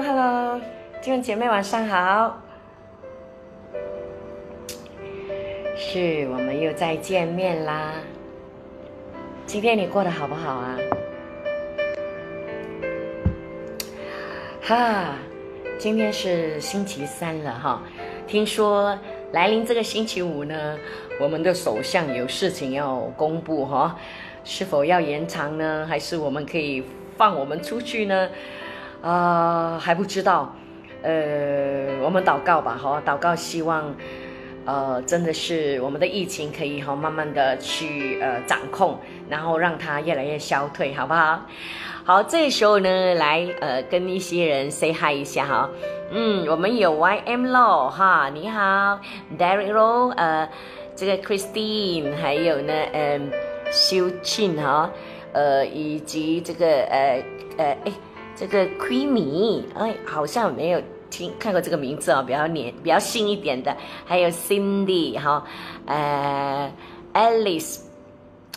Hello，金凤姐妹晚上好，是我们又再见面啦。今天你过得好不好啊？哈，今天是星期三了哈，听说来临这个星期五呢，我们的首相有事情要公布哈，是否要延长呢？还是我们可以放我们出去呢？啊，还不知道。呃，我们祷告吧哈，祷告希望，呃，真的是我们的疫情可以哈慢慢的去呃掌控，然后让它越来越消退，好不好？好，这时候呢，来呃跟一些人 say hi 一下哈。嗯，我们有 Y M Law 哈，你好，Derek Law，呃，这个 Christine，还有呢，嗯，修庆哈，呃，以及这个呃呃哎，这个 Creamy，哎，好像没有听看过这个名字哦，比较年比较新一点的，还有 Cindy 哈，呃，Alice。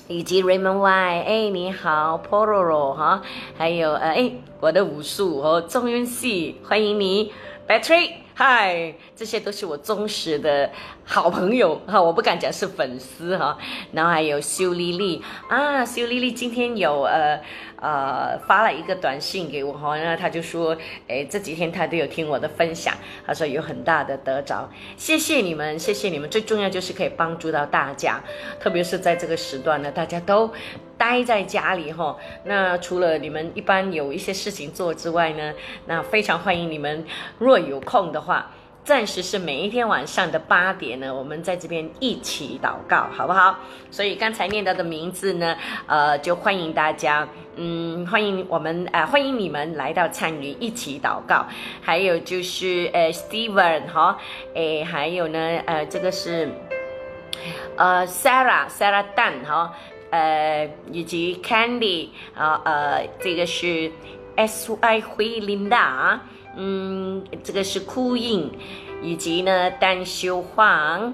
以及 Raymond Y，哎，你好，Pororo 哈，还有呃，哎，我的武术和中文系，欢迎你，Patrick，嗨，这些都是我忠实的好朋友哈，我不敢讲是粉丝哈，然后还有修丽丽啊，修丽丽今天有呃。呃，发了一个短信给我哈，那他就说，哎，这几天他都有听我的分享，他说有很大的得着，谢谢你们，谢谢你们，最重要就是可以帮助到大家，特别是在这个时段呢，大家都待在家里哈，那除了你们一般有一些事情做之外呢，那非常欢迎你们，若有空的话。暂时是每一天晚上的八点呢，我们在这边一起祷告，好不好？所以刚才念到的名字呢，呃，就欢迎大家，嗯，欢迎我们，呃，欢迎你们来到参与一起祷告。还有就是，呃，Steven 哈，诶，还有呢，呃，这个是，呃，Sarah，Sarah Dan 哈，呃，以及 Candy 啊，呃，这个是 S I 灰 Linda。嗯，这个是哭印，以及呢，丹修黄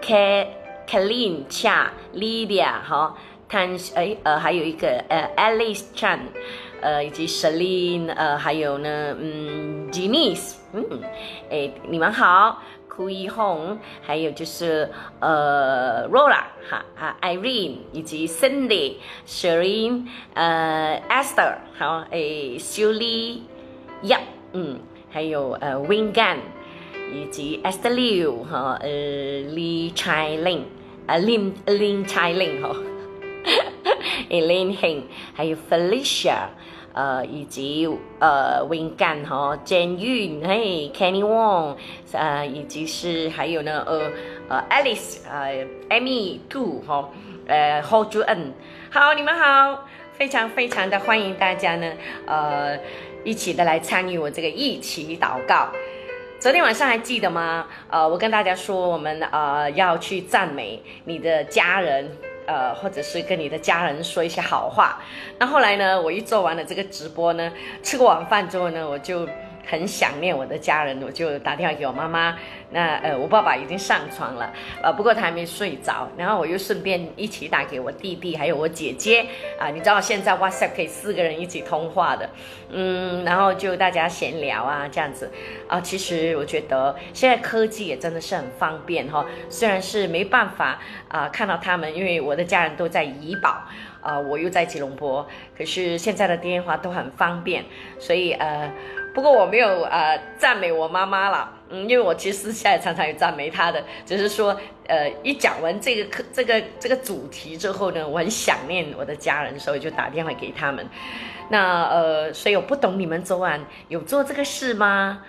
，K Kalin Cha Lydia 哈，谭哎呃还有一个呃 Alice Chan，呃以及 Shaline 呃还有呢嗯 Janice 嗯哎你们好，哭一红，还有就是呃 Rola 哈啊 Irene 以及 Cindy Shireen 呃 Esther 好哎 s u l y 呀，嗯，还有呃，Wingan，以及 Esther Liu 哈，呃，Li Chai Ling，啊，Lin Lin Chai Ling 哈，Elaine Heng，还有 Felicia，呃，以及呃，Wingan 哈，Jan Yun，嘿，Kenny Wong，呃，以及是还有呢，呃呃，Alice，呃，Amy Two 哈，呃，Ho Ju En，好，你们好，非常非常的欢迎大家呢，呃。一起的来参与我这个一起祷告。昨天晚上还记得吗？呃，我跟大家说，我们呃要去赞美你的家人，呃，或者是跟你的家人说一些好话。那后来呢，我一做完了这个直播呢，吃过晚饭之后呢，我就。很想念我的家人，我就打电话给我妈妈。那呃，我爸爸已经上床了，呃，不过他还没睡着。然后我又顺便一起打给我弟弟，还有我姐姐啊。你知道现在 WhatsApp 可以四个人一起通话的，嗯，然后就大家闲聊啊，这样子啊。其实我觉得现在科技也真的是很方便哈。虽然是没办法啊看到他们，因为我的家人都在怡保啊，我又在吉隆坡，可是现在的电话都很方便，所以呃。不过我没有呃赞美我妈妈了，嗯，因为我其实私下也常常有赞美她的，只是说呃一讲完这个课这个这个主题之后呢，我很想念我的家人，所以就打电话给他们。那呃，所以我不懂你们昨晚有做这个事吗？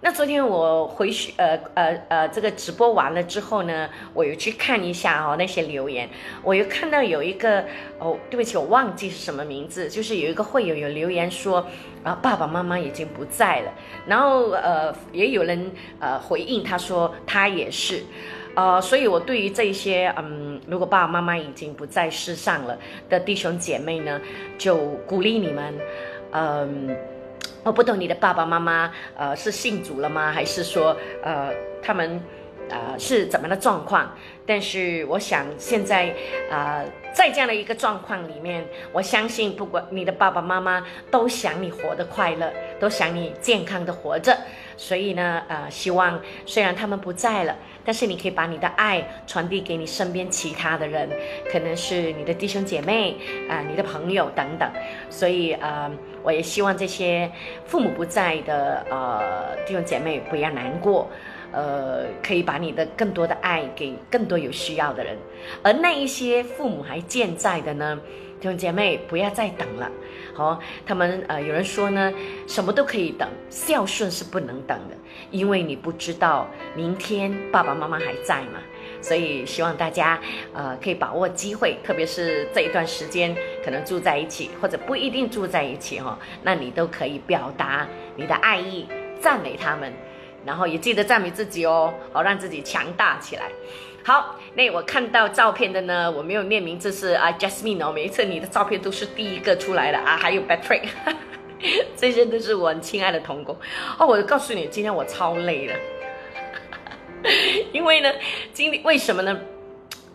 那昨天我回去，呃呃呃，这个直播完了之后呢，我又去看一下哦那些留言，我又看到有一个哦，对不起，我忘记是什么名字，就是有一个会友有留言说，啊爸爸妈妈已经不在了，然后呃也有人呃回应他说他也是，呃，所以我对于这些嗯，如果爸爸妈妈已经不在世上了的弟兄姐妹呢，就鼓励你们，嗯。我不懂你的爸爸妈妈，呃，是信主了吗？还是说，呃，他们，呃，是怎么的状况？但是我想现在，呃，在这样的一个状况里面，我相信不管你的爸爸妈妈都想你活得快乐，都想你健康的活着。所以呢，呃，希望虽然他们不在了，但是你可以把你的爱传递给你身边其他的人，可能是你的弟兄姐妹啊，你的朋友等等。所以，呃，我也希望这些父母不在的呃弟兄姐妹不要难过，呃，可以把你的更多的爱给更多有需要的人。而那一些父母还健在的呢？弟兄姐妹，不要再等了。哦，他们呃，有人说呢，什么都可以等，孝顺是不能等的，因为你不知道明天爸爸妈妈还在吗？所以希望大家呃可以把握机会，特别是这一段时间，可能住在一起或者不一定住在一起哈，那你都可以表达你的爱意，赞美他们，然后也记得赞美自己哦，好让自己强大起来。好，那我看到照片的呢，我没有念名字是啊，Jasmine 哦，每一次你的照片都是第一个出来的啊，还有 Patrick，这些都是我很亲爱的同工哦。我告诉你，今天我超累了，因为呢，今天为什么呢？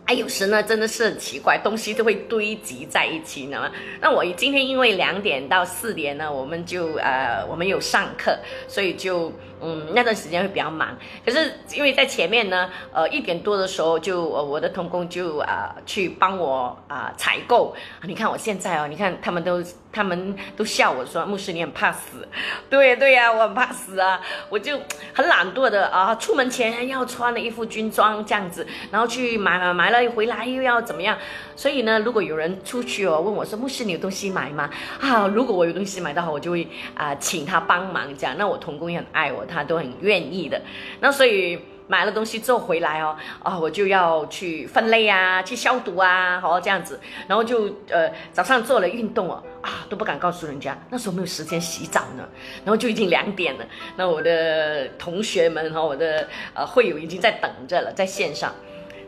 哎，有时呢真的是很奇怪，东西都会堆积在一起，你知道吗？那我今天因为两点到四点呢，我们就呃，我们有上课，所以就。嗯，那段时间会比较忙，可是因为在前面呢，呃，一点多的时候就我的童工就啊去帮我啊采购。你看我现在哦，你看他们都他们都笑我说牧师你很怕死，对对呀，我很怕死啊，我就很懒惰的啊，出门前要穿了一副军装这样子，然后去买买买了回来又要怎么样？所以呢，如果有人出去哦问我说牧师你有东西买吗？啊，如果我有东西买到好，我就会啊请他帮忙这样。那我童工也很爱我。他他都很愿意的，那所以买了东西之后回来哦，啊，我就要去分类啊，去消毒啊，好这样子，然后就呃早上做了运动哦，啊都不敢告诉人家，那时候没有时间洗澡呢，然后就已经两点了，那我的同学们和我的呃会友已经在等着了，在线上，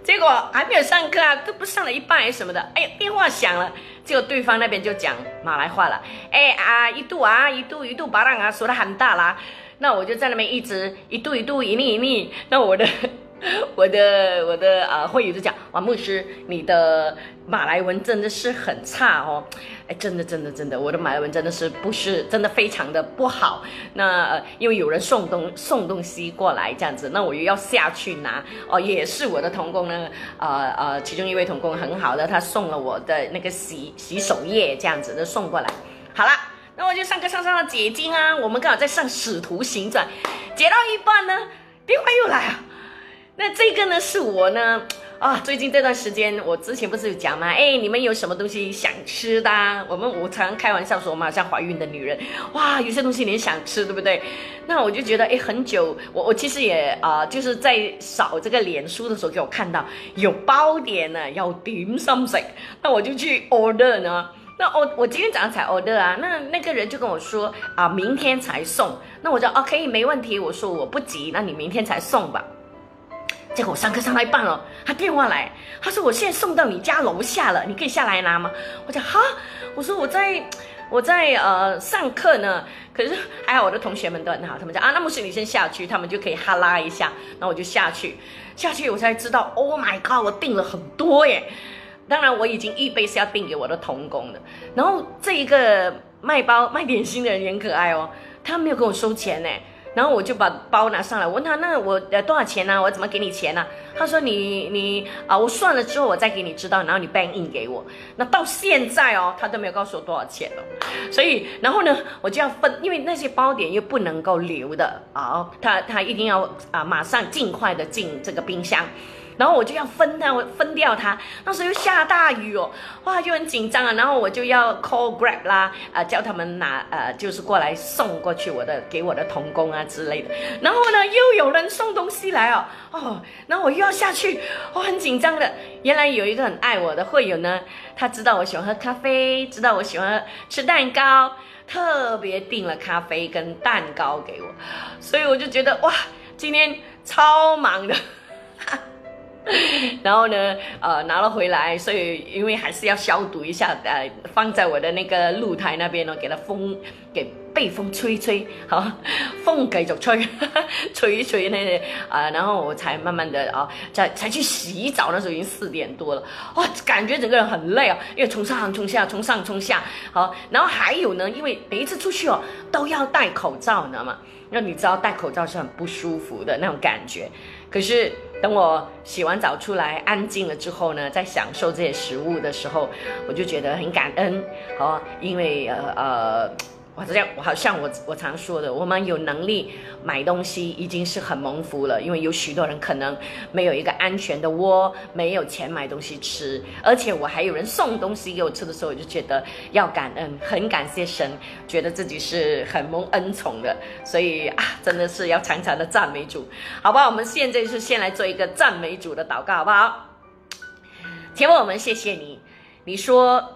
结果还没有上课啊，都不上了一半什么的，哎呀电话响了，结果对方那边就讲马来话了，哎啊一度啊一度一度巴浪啊说的很大啦。那我就在那边一直一度一度一粒一粒，那我的 我的我的啊会友就讲王牧师，你的马来文真的是很差哦，哎，真的真的真的，我的马来文真的是不是真的非常的不好。那因为有人送东送东西过来这样子，那我又要下去拿哦，也是我的童工呢，呃呃，其中一位童工很好的，他送了我的那个洗洗手液这样子的送过来，好了。那我就上课上上了解经啊，我们刚好在上《使徒行传》，解到一半呢，电话又来啊。那这个呢是我呢啊，最近这段时间，我之前不是有讲吗？哎，你们有什么东西想吃的？我们我常常开玩笑说嘛，像怀孕的女人，哇，有些东西你想吃，对不对？那我就觉得哎，很久，我我其实也啊，就是在扫这个脸书的时候，给我看到有包点呢，要点心食，那我就去 order 呢。那我我今天早上才 order 啊，那那个人就跟我说啊，明天才送。那我就哦可以没问题，我说我不急，那你明天才送吧。结果我上课上到一半了，他电话来，他说我现在送到你家楼下了，你可以下来拿吗？我讲哈，我说我在我在呃上课呢，可是还好我的同学们都很好，他们讲啊，那么是你先下去，他们就可以哈拉一下，那我就下去，下去我才知道，Oh my god，我订了很多耶。当然，我已经预备是要订给我的童工的。然后这一个卖包卖点心的人很可爱哦，他没有跟我收钱呢。然后我就把包拿上来，问他那我呃多少钱呢？我怎么给你钱呢？他说你你啊，我算了之后我再给你知道，然后你 bank in 给我。那到现在哦，他都没有告诉我多少钱哦。所以然后呢，我就要分，因为那些包点又不能够留的啊，他他一定要啊马上尽快的进这个冰箱。然后我就要分它，我分掉它。那时候又下大雨哦，哇，就很紧张啊。然后我就要 call grab 啦，啊，叫他们拿，呃，就是过来送过去我的，给我的童工啊之类的。然后呢，又有人送东西来哦，哦，然后我又要下去，我很紧张的。原来有一个很爱我的会友呢，他知道我喜欢喝咖啡，知道我喜欢吃蛋糕，特别订了咖啡跟蛋糕给我。所以我就觉得哇，今天超忙的。然后呢，呃，拿了回来，所以因为还是要消毒一下，呃，放在我的那个露台那边呢，给它风，给被风吹吹，好，风继续吹，吹一吹呢，啊，然后我才慢慢的啊，才才去洗澡，那时候已经四点多了，哇，感觉整个人很累啊，因为从上冲下，从上冲下，好，然后还有呢，因为每一次出去哦都要戴口罩，你知道吗？那你知道戴口罩是很不舒服的那种感觉，可是。等我洗完澡出来，安静了之后呢，在享受这些食物的时候，我就觉得很感恩，哦，因为呃呃。我这样，我好像我我常说的，我们有能力买东西已经是很蒙福了，因为有许多人可能没有一个安全的窝，没有钱买东西吃，而且我还有人送东西给我吃的时候，我就觉得要感恩，很感谢神，觉得自己是很蒙恩宠的，所以啊，真的是要常常的赞美主，好不好？我们现在是先来做一个赞美主的祷告，好不好？天父，我们谢谢你，你说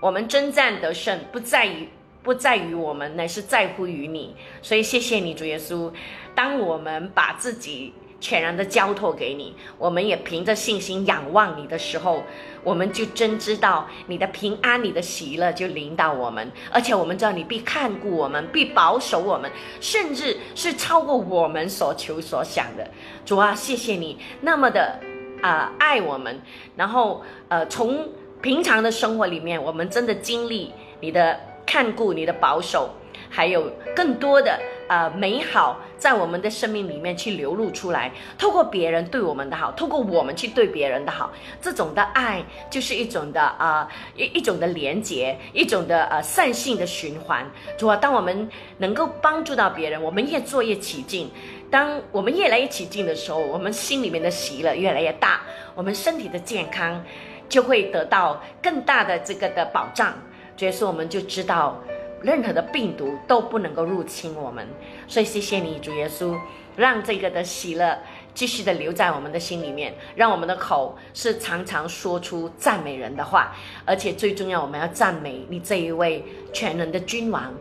我们征战得胜不在于。不在于我们，乃是在乎于你。所以谢谢你，主耶稣。当我们把自己全然的交托给你，我们也凭着信心仰望你的时候，我们就真知道你的平安、你的喜乐就领导我们。而且我们知道你必看顾我们，必保守我们，甚至是超过我们所求所想的。主啊，谢谢你那么的啊爱我们。然后呃，从平常的生活里面，我们真的经历你的。看顾你的保守，还有更多的呃美好，在我们的生命里面去流露出来。透过别人对我们的好，透过我们去对别人的好，这种的爱就是一种的啊一一种的连结，一种的呃善性的循环。主啊，当我们能够帮助到别人，我们越做越起劲。当我们越来越起劲的时候，我们心里面的喜乐越来越大，我们身体的健康就会得到更大的这个的保障。耶稣，我们就知道，任何的病毒都不能够入侵我们。所以谢谢你，主耶稣，让这个的喜乐继续的留在我们的心里面，让我们的口是常常说出赞美人的话，而且最重要，我们要赞美你这一位全能的君王。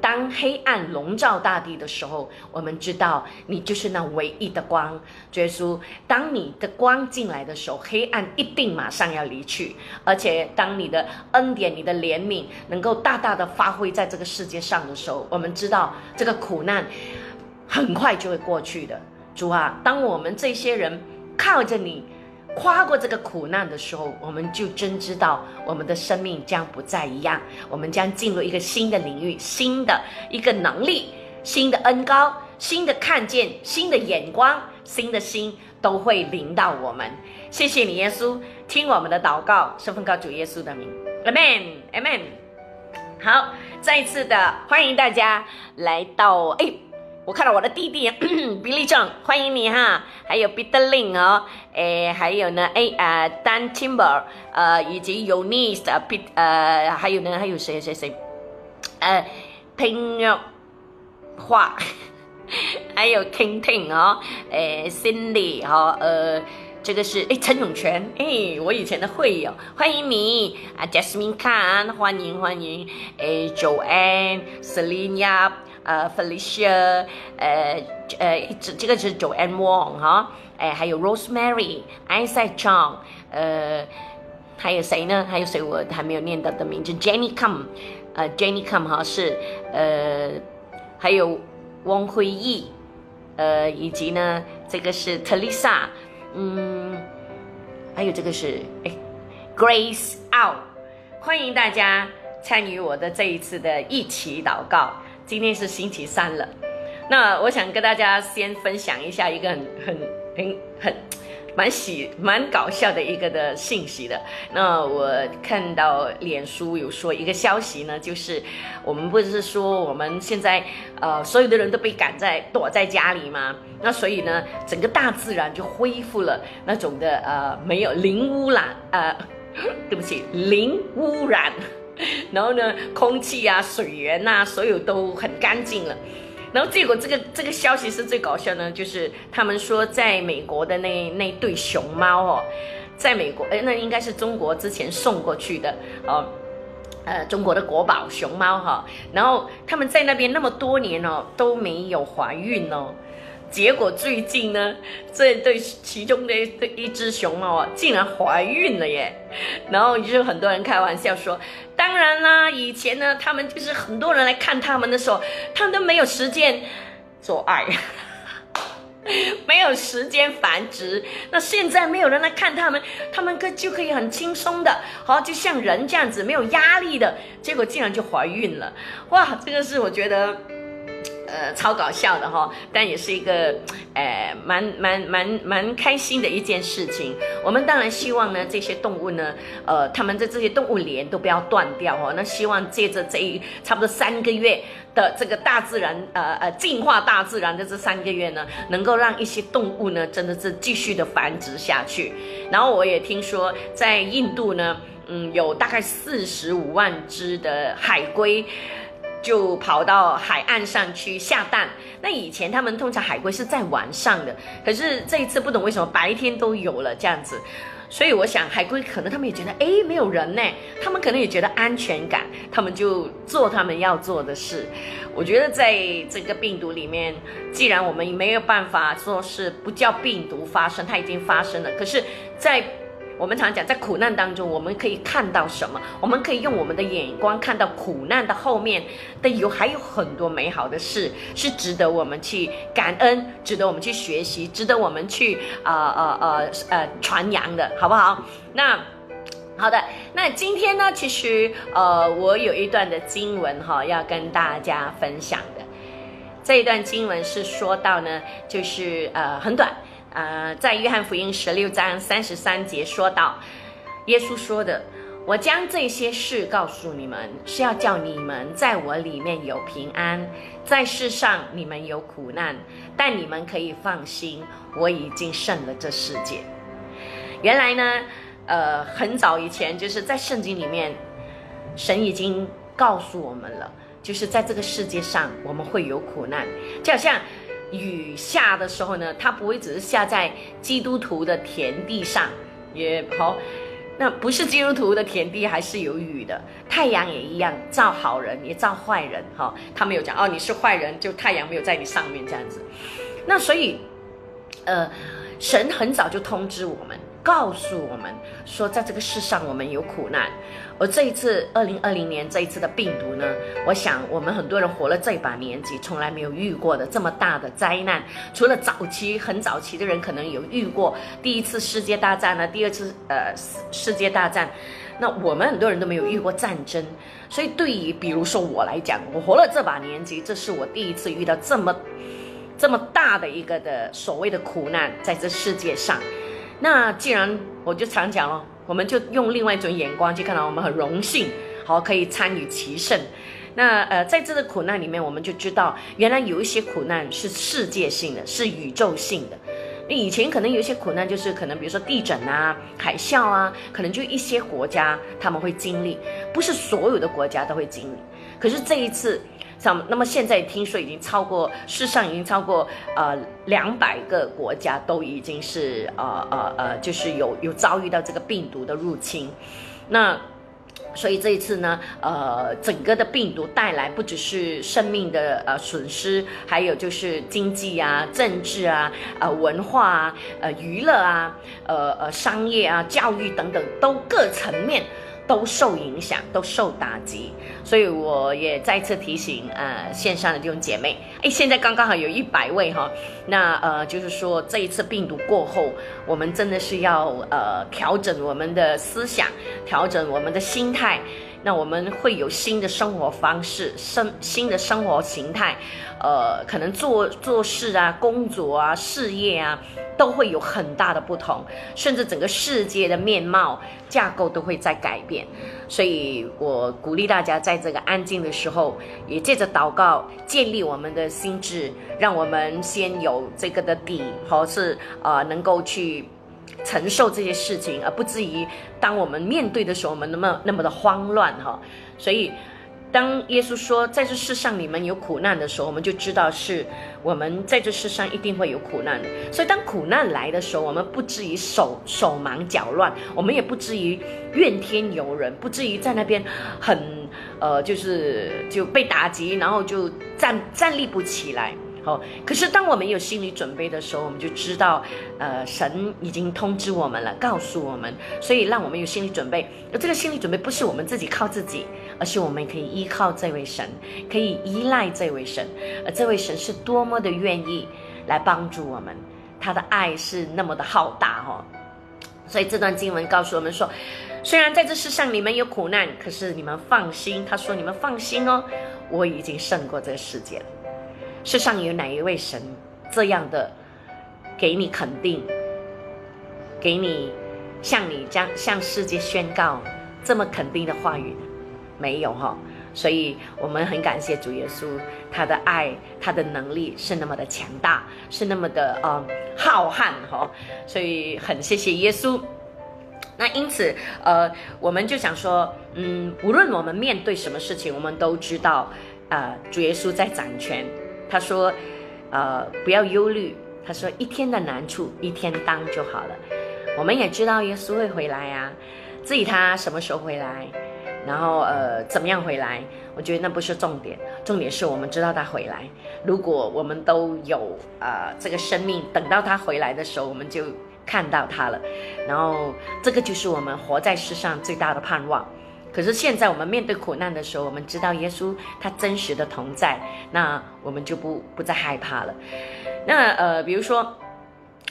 当黑暗笼罩大地的时候，我们知道你就是那唯一的光，耶稣。当你的光进来的时候，黑暗一定马上要离去。而且，当你的恩典、你的怜悯能够大大的发挥在这个世界上的时候，我们知道这个苦难很快就会过去的。主啊，当我们这些人靠着你。跨过这个苦难的时候，我们就真知道我们的生命将不再一样，我们将进入一个新的领域，新的一个能力，新的恩高，新的看见，新的眼光，新的心都会临到我们。谢谢你，耶稣，听我们的祷告，是奉告主耶稣的名，Amen，Amen。好，再一次的欢迎大家来到，哎。我看到我的弟弟比利正，欢迎你哈，还有 Peter Lin 哦，诶，还有呢，哎啊，Dan Timber，呃，以及 u n i c e 呃，Pet，呃，还有呢，还有谁谁谁，呃，拼肉画，还有 King Ting 哦，诶，Cindy 哈，呃，这个是诶，陈永全，诶，我以前的会友，欢迎你啊，Jasmine Khan，欢迎欢迎，诶，Joanne，Selina。呃，Felicia，呃，呃，这这个是 Joanne Wong 哈，哎，还有 Rosemary，Isaac Chong，呃，还有谁呢？还有谁我还没有念到的名字？Jenny Come，呃，Jenny Come 哈是，呃，还有汪辉义，呃，以及呢，这个是 Teresa，嗯，还有这个是哎，Grace Out，欢迎大家参与我的这一次的一起祷告。今天是星期三了，那我想跟大家先分享一下一个很很很很蛮喜蛮搞笑的一个的信息的。那我看到脸书有说一个消息呢，就是我们不是说我们现在呃所有的人都被赶在躲在家里吗？那所以呢，整个大自然就恢复了那种的呃没有零污染呃，对不起零污染。然后呢，空气啊、水源呐，所有都很干净了。然后结果这个这个消息是最搞笑呢，就是他们说在美国的那那对熊猫哦，在美国哎，那应该是中国之前送过去的哦，呃，中国的国宝熊猫哈。然后他们在那边那么多年哦，都没有怀孕哦。结果最近呢，这对其中的一一只熊猫啊，竟然怀孕了耶！然后就很多人开玩笑说，当然啦，以前呢，他们就是很多人来看他们的时候，他们都没有时间做爱。没有时间繁殖，那现在没有人来看他们，他们可就可以很轻松的，好，就像人这样子，没有压力的，结果竟然就怀孕了，哇，这个是我觉得。呃，超搞笑的哈，但也是一个，呃，蛮蛮蛮蛮开心的一件事情。我们当然希望呢，这些动物呢，呃，他们的这些动物链都不要断掉哦。那希望借着这一差不多三个月的这个大自然，呃呃，进化大自然的这三个月呢，能够让一些动物呢，真的是继续的繁殖下去。然后我也听说，在印度呢，嗯，有大概四十五万只的海龟。就跑到海岸上去下蛋。那以前他们通常海龟是在晚上的，可是这一次不懂为什么白天都有了这样子。所以我想海龟可能他们也觉得，哎，没有人呢，他们可能也觉得安全感，他们就做他们要做的事。我觉得在这个病毒里面，既然我们没有办法说是不叫病毒发生，它已经发生了，可是，在我们常讲，在苦难当中，我们可以看到什么？我们可以用我们的眼光看到苦难的后面的有还有很多美好的事，是值得我们去感恩，值得我们去学习，值得我们去啊啊啊呃传扬的，好不好？那好的，那今天呢，其实呃，我有一段的经文哈，要跟大家分享的。这一段经文是说到呢，就是呃很短。呃，在约翰福音十六章三十三节说到，耶稣说的：“我将这些事告诉你们，是要叫你们在我里面有平安。在世上你们有苦难，但你们可以放心，我已经胜了这世界。”原来呢，呃，很早以前就是在圣经里面，神已经告诉我们了，就是在这个世界上我们会有苦难，就好像。雨下的时候呢，它不会只是下在基督徒的田地上，也好，那不是基督徒的田地还是有雨的。太阳也一样，照好人也照坏人，哈，他没有讲哦，你是坏人，就太阳没有在你上面这样子。那所以，呃，神很早就通知我们。告诉我们说，在这个世上我们有苦难。而这一次二零二零年这一次的病毒呢，我想我们很多人活了这把年纪，从来没有遇过的这么大的灾难。除了早期很早期的人可能有遇过第一次世界大战呢，第二次呃世界大战，那我们很多人都没有遇过战争。所以对于比如说我来讲，我活了这把年纪，这是我第一次遇到这么这么大的一个的所谓的苦难，在这世界上。那既然我就常讲了，我们就用另外一种眼光去看到，我们很荣幸，好可以参与其胜。那呃，在这个苦难里面，我们就知道，原来有一些苦难是世界性的，是宇宙性的。那以前可能有一些苦难，就是可能比如说地震啊、海啸啊，可能就一些国家他们会经历，不是所有的国家都会经历。可是这一次。像那么现在听说已经超过世上已经超过呃两百个国家都已经是呃呃呃就是有有遭遇到这个病毒的入侵，那所以这一次呢呃整个的病毒带来不只是生命的呃损失，还有就是经济啊、政治啊、呃文化啊、呃娱乐啊、呃呃商业啊、教育等等都各层面。都受影响，都受打击，所以我也再次提醒，呃，线上的这种姐妹，哎，现在刚刚好有一百位哈，那呃，就是说这一次病毒过后，我们真的是要呃调整我们的思想，调整我们的心态。那我们会有新的生活方式，生新的生活形态，呃，可能做做事啊、工作啊、事业啊，都会有很大的不同，甚至整个世界的面貌架构都会在改变。所以我鼓励大家在这个安静的时候，也借着祷告建立我们的心智，让我们先有这个的底，或是呃能够去。承受这些事情，而不至于当我们面对的时候，我们那么那么的慌乱哈。所以，当耶稣说在这世上你们有苦难的时候，我们就知道是我们在这世上一定会有苦难的。所以，当苦难来的时候，我们不至于手手忙脚乱，我们也不至于怨天尤人，不至于在那边很呃，就是就被打击，然后就站站立不起来。好，可是当我们有心理准备的时候，我们就知道，呃，神已经通知我们了，告诉我们，所以让我们有心理准备。而这个心理准备不是我们自己靠自己，而是我们可以依靠这位神，可以依赖这位神，而这位神是多么的愿意来帮助我们，他的爱是那么的浩大哦。所以这段经文告诉我们说，虽然在这世上你们有苦难，可是你们放心，他说你们放心哦，我已经胜过这个世界了。世上有哪一位神这样的给你肯定，给你向你将向世界宣告这么肯定的话语？没有哈，所以我们很感谢主耶稣，他的爱，他的能力是那么的强大，是那么的呃浩瀚哈，所以很谢谢耶稣。那因此呃，我们就想说，嗯，无论我们面对什么事情，我们都知道，呃，主耶稣在掌权。他说：“呃，不要忧虑。他说，一天的难处一天当就好了。我们也知道耶稣会回来呀，至于他什么时候回来，然后呃怎么样回来，我觉得那不是重点，重点是我们知道他回来。如果我们都有呃这个生命，等到他回来的时候，我们就看到他了。然后这个就是我们活在世上最大的盼望。”可是现在我们面对苦难的时候，我们知道耶稣他真实的同在，那我们就不不再害怕了。那呃，比如说。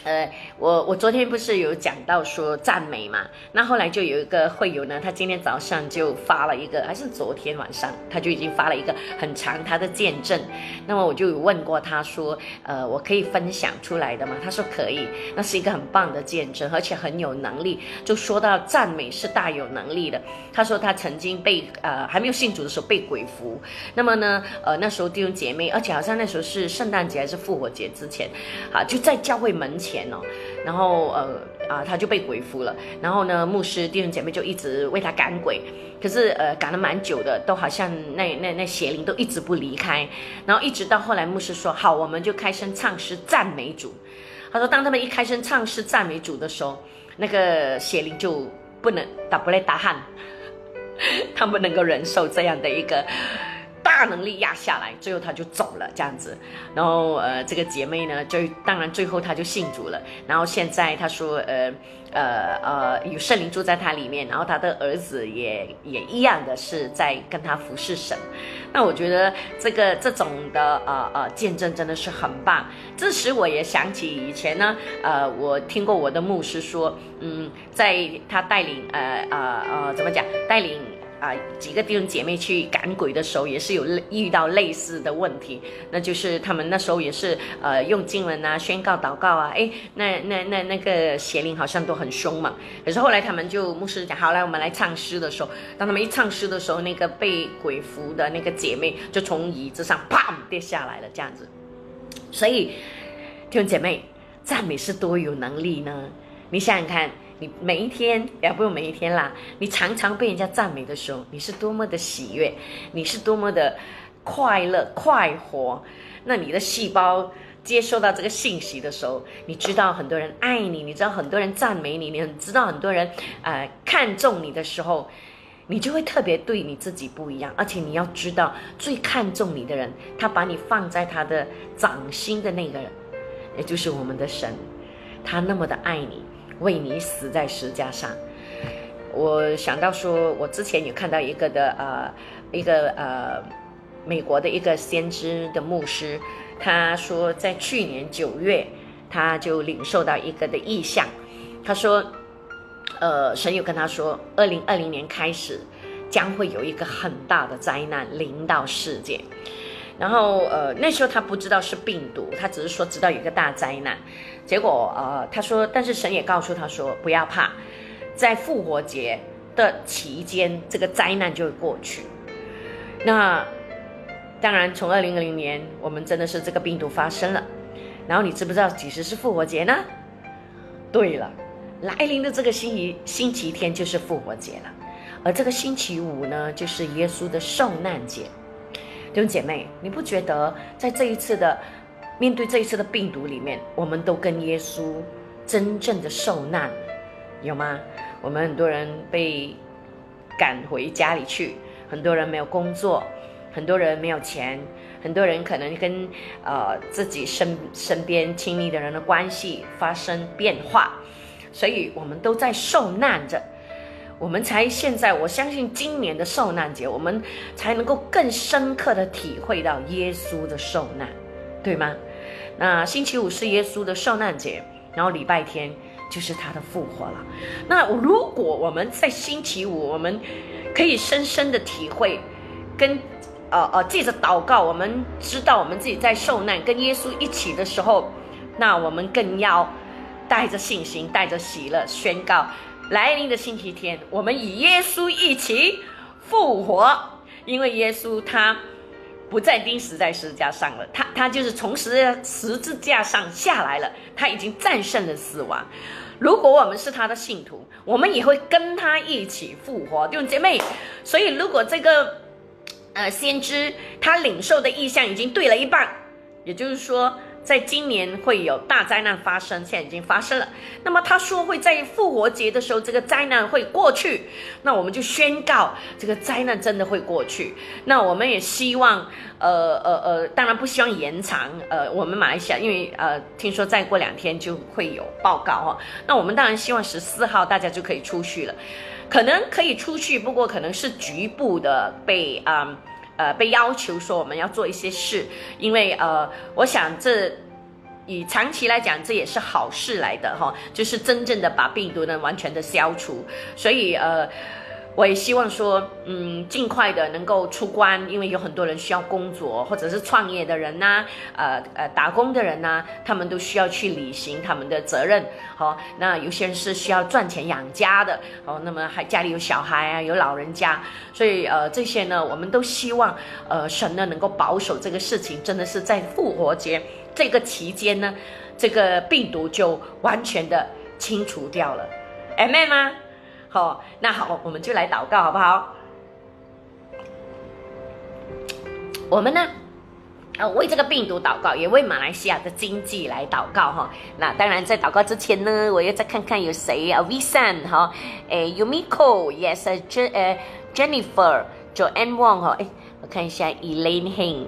呃，我我昨天不是有讲到说赞美嘛？那后来就有一个会友呢，他今天早上就发了一个，还是昨天晚上他就已经发了一个很长他的见证。那么我就有问过他说，呃，我可以分享出来的吗？他说可以，那是一个很棒的见证，而且很有能力。就说到赞美是大有能力的。他说他曾经被呃还没有信主的时候被鬼附，那么呢，呃那时候弟兄姐妹，而且好像那时候是圣诞节还是复活节之前，啊就在教会门前。钱哦，然后呃啊，他就被鬼附了。然后呢，牧师弟兄姐妹就一直为他赶鬼，可是呃赶了蛮久的，都好像那那那邪灵都一直不离开。然后一直到后来，牧师说好，我们就开声唱诗赞美主。他说，当他们一开声唱诗赞美主的时候，那个邪灵就不能打不来打鼾，他们能够忍受这样的一个。大能力压下来，最后他就走了，这样子。然后呃，这个姐妹呢，就当然最后她就信主了。然后现在她说，呃呃呃，有圣灵住在她里面，然后她的儿子也也一样的是在跟她服侍神。那我觉得这个这种的呃呃见证真的是很棒。这时我也想起以前呢，呃，我听过我的牧师说，嗯，在他带领呃呃呃怎么讲带领。啊，几个弟兄姐妹去赶鬼的时候，也是有遇到类似的问题，那就是他们那时候也是呃用经文啊宣告祷告啊，哎，那那那那个邪灵好像都很凶嘛。可是后来他们就牧师讲，好来我们来唱诗的时候，当他们一唱诗的时候，那个被鬼附的那个姐妹就从椅子上砰跌下来了，这样子。所以弟兄姐妹，赞美是多有能力呢？你想想看。你每一天也不用每一天啦，你常常被人家赞美的时候，你是多么的喜悦，你是多么的快乐快活。那你的细胞接收到这个信息的时候，你知道很多人爱你，你知道很多人赞美你，你知道很多人呃看重你的时候，你就会特别对你自己不一样。而且你要知道，最看重你的人，他把你放在他的掌心的那个人，也就是我们的神，他那么的爱你。为你死在石架上，我想到说，我之前有看到一个的呃，一个呃，美国的一个先知的牧师，他说在去年九月，他就领受到一个的意象，他说，呃，神有跟他说，二零二零年开始将会有一个很大的灾难临到世界。然后，呃，那时候他不知道是病毒，他只是说知道有一个大灾难。结果，呃，他说，但是神也告诉他说，不要怕，在复活节的期间，这个灾难就会过去。那当然，从二零二零年，我们真的是这个病毒发生了。然后，你知不知道几时是复活节呢？对了，来临的这个星期星期天就是复活节了，而这个星期五呢，就是耶稣的受难节。弟兄姐妹，你不觉得在这一次的面对这一次的病毒里面，我们都跟耶稣真正的受难，有吗？我们很多人被赶回家里去，很多人没有工作，很多人没有钱，很多人可能跟呃自己身身边亲密的人的关系发生变化，所以我们都在受难着。我们才现在，我相信今年的受难节，我们才能够更深刻的体会到耶稣的受难，对吗？那星期五是耶稣的受难节，然后礼拜天就是他的复活了。那如果我们在星期五，我们可以深深的体会，跟呃呃借着祷告，我们知道我们自己在受难，跟耶稣一起的时候，那我们更要带着信心，带着喜乐宣告。来临的星期天，我们与耶稣一起复活，因为耶稣他不再钉死在十字架上了，他他就是从十十字架上下来了，他已经战胜了死亡。如果我们是他的信徒，我们也会跟他一起复活，弟兄姐妹。所以，如果这个呃先知他领受的意向已经对了一半，也就是说。在今年会有大灾难发生，现在已经发生了。那么他说会在复活节的时候，这个灾难会过去。那我们就宣告这个灾难真的会过去。那我们也希望，呃呃呃，当然不希望延长。呃，我们马来西亚因为呃听说再过两天就会有报告哈。那我们当然希望十四号大家就可以出去了，可能可以出去，不过可能是局部的被啊。呃被要求说我们要做一些事，因为呃，我想这以长期来讲，这也是好事来的哈，就是真正的把病毒呢完全的消除，所以呃。我也希望说，嗯，尽快的能够出关，因为有很多人需要工作，或者是创业的人呐，呃呃，打工的人呐，他们都需要去履行他们的责任。好，那有些人是需要赚钱养家的，哦，那么还家里有小孩啊，有老人家，所以呃，这些呢，我们都希望，呃，神呢能够保守这个事情，真的是在复活节这个期间呢，这个病毒就完全的清除掉了，M 吗？好，那好，我们就来祷告，好不好？我们呢，呃，为这个病毒祷告，也为马来西亚的经济来祷告哈。那当然，在祷告之前呢，我要再看看有谁啊，Visan 哈，诶，Yumiko，Yes，J，Jennifer，Joanne Wong，哈，诶，我看一下 Elaine Hing。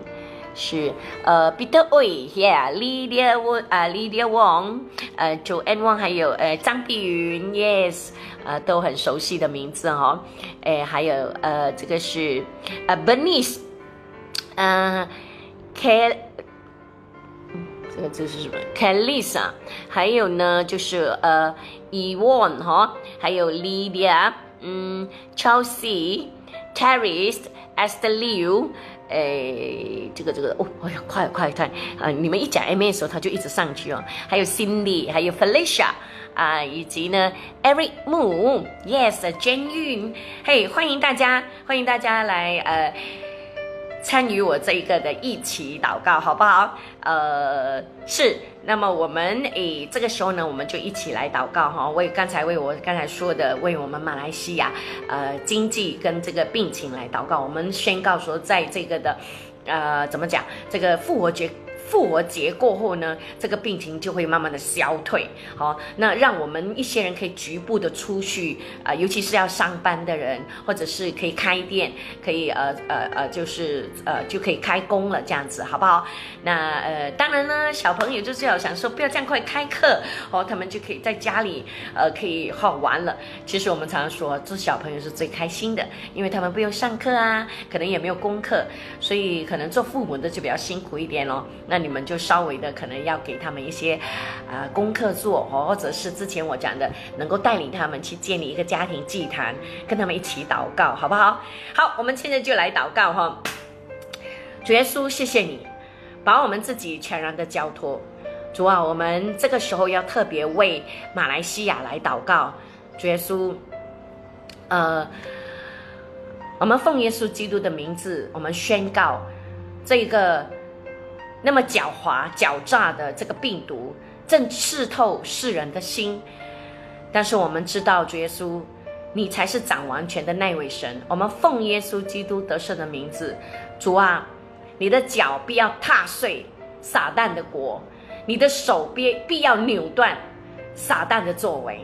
是呃，Peter Oi，Yeah，Lydia，Wong 啊，Lydia Wong，呃，Joan Wong，还有呃，张碧云，Yes，呃，都很熟悉的名字哈，哎，还有呃，这个是呃，Bernice，呃，K，这个这是什么？Kalisa，还有呢，就是呃，Ewan 哈，还有 Lydia，嗯，Chelsea，Terry，Esther Liu。诶，这个这个哦，哎呀，快快快啊！你们一讲 M 的时候，他就一直上去哦。还有 Cindy，还有 Felicia 啊，以及呢 Eric Moon，Yes，Jane Yun，嘿，欢迎大家，欢迎大家来呃。参与我这一个的一起祷告，好不好？呃，是。那么我们诶，这个时候呢，我们就一起来祷告哈。为刚才为我刚才说的，为我们马来西亚呃经济跟这个病情来祷告。我们宣告说，在这个的呃怎么讲，这个复活节。复活节过后呢，这个病情就会慢慢的消退。好，那让我们一些人可以局部的出去啊，尤其是要上班的人，或者是可以开店，可以呃呃呃，就是呃就可以开工了，这样子好不好？那呃，当然呢，小朋友就最好想说不要这样快开课哦，他们就可以在家里呃可以好玩了。其实我们常常说，做小朋友是最开心的，因为他们不用上课啊，可能也没有功课，所以可能做父母的就比较辛苦一点咯。那你们就稍微的可能要给他们一些，啊功课做，或者是之前我讲的，能够带领他们去建立一个家庭祭坛，跟他们一起祷告，好不好？好，我们现在就来祷告哈。主耶稣，谢谢你，把我们自己全然的交托。主啊，我们这个时候要特别为马来西亚来祷告。主耶稣，呃，我们奉耶稣基督的名字，我们宣告这个。那么狡猾、狡诈的这个病毒正刺透世人的心，但是我们知道，主耶稣，你才是掌完全的那位神。我们奉耶稣基督得胜的名字，主啊，你的脚必要踏碎撒旦的国，你的手必必要扭断撒旦的作为。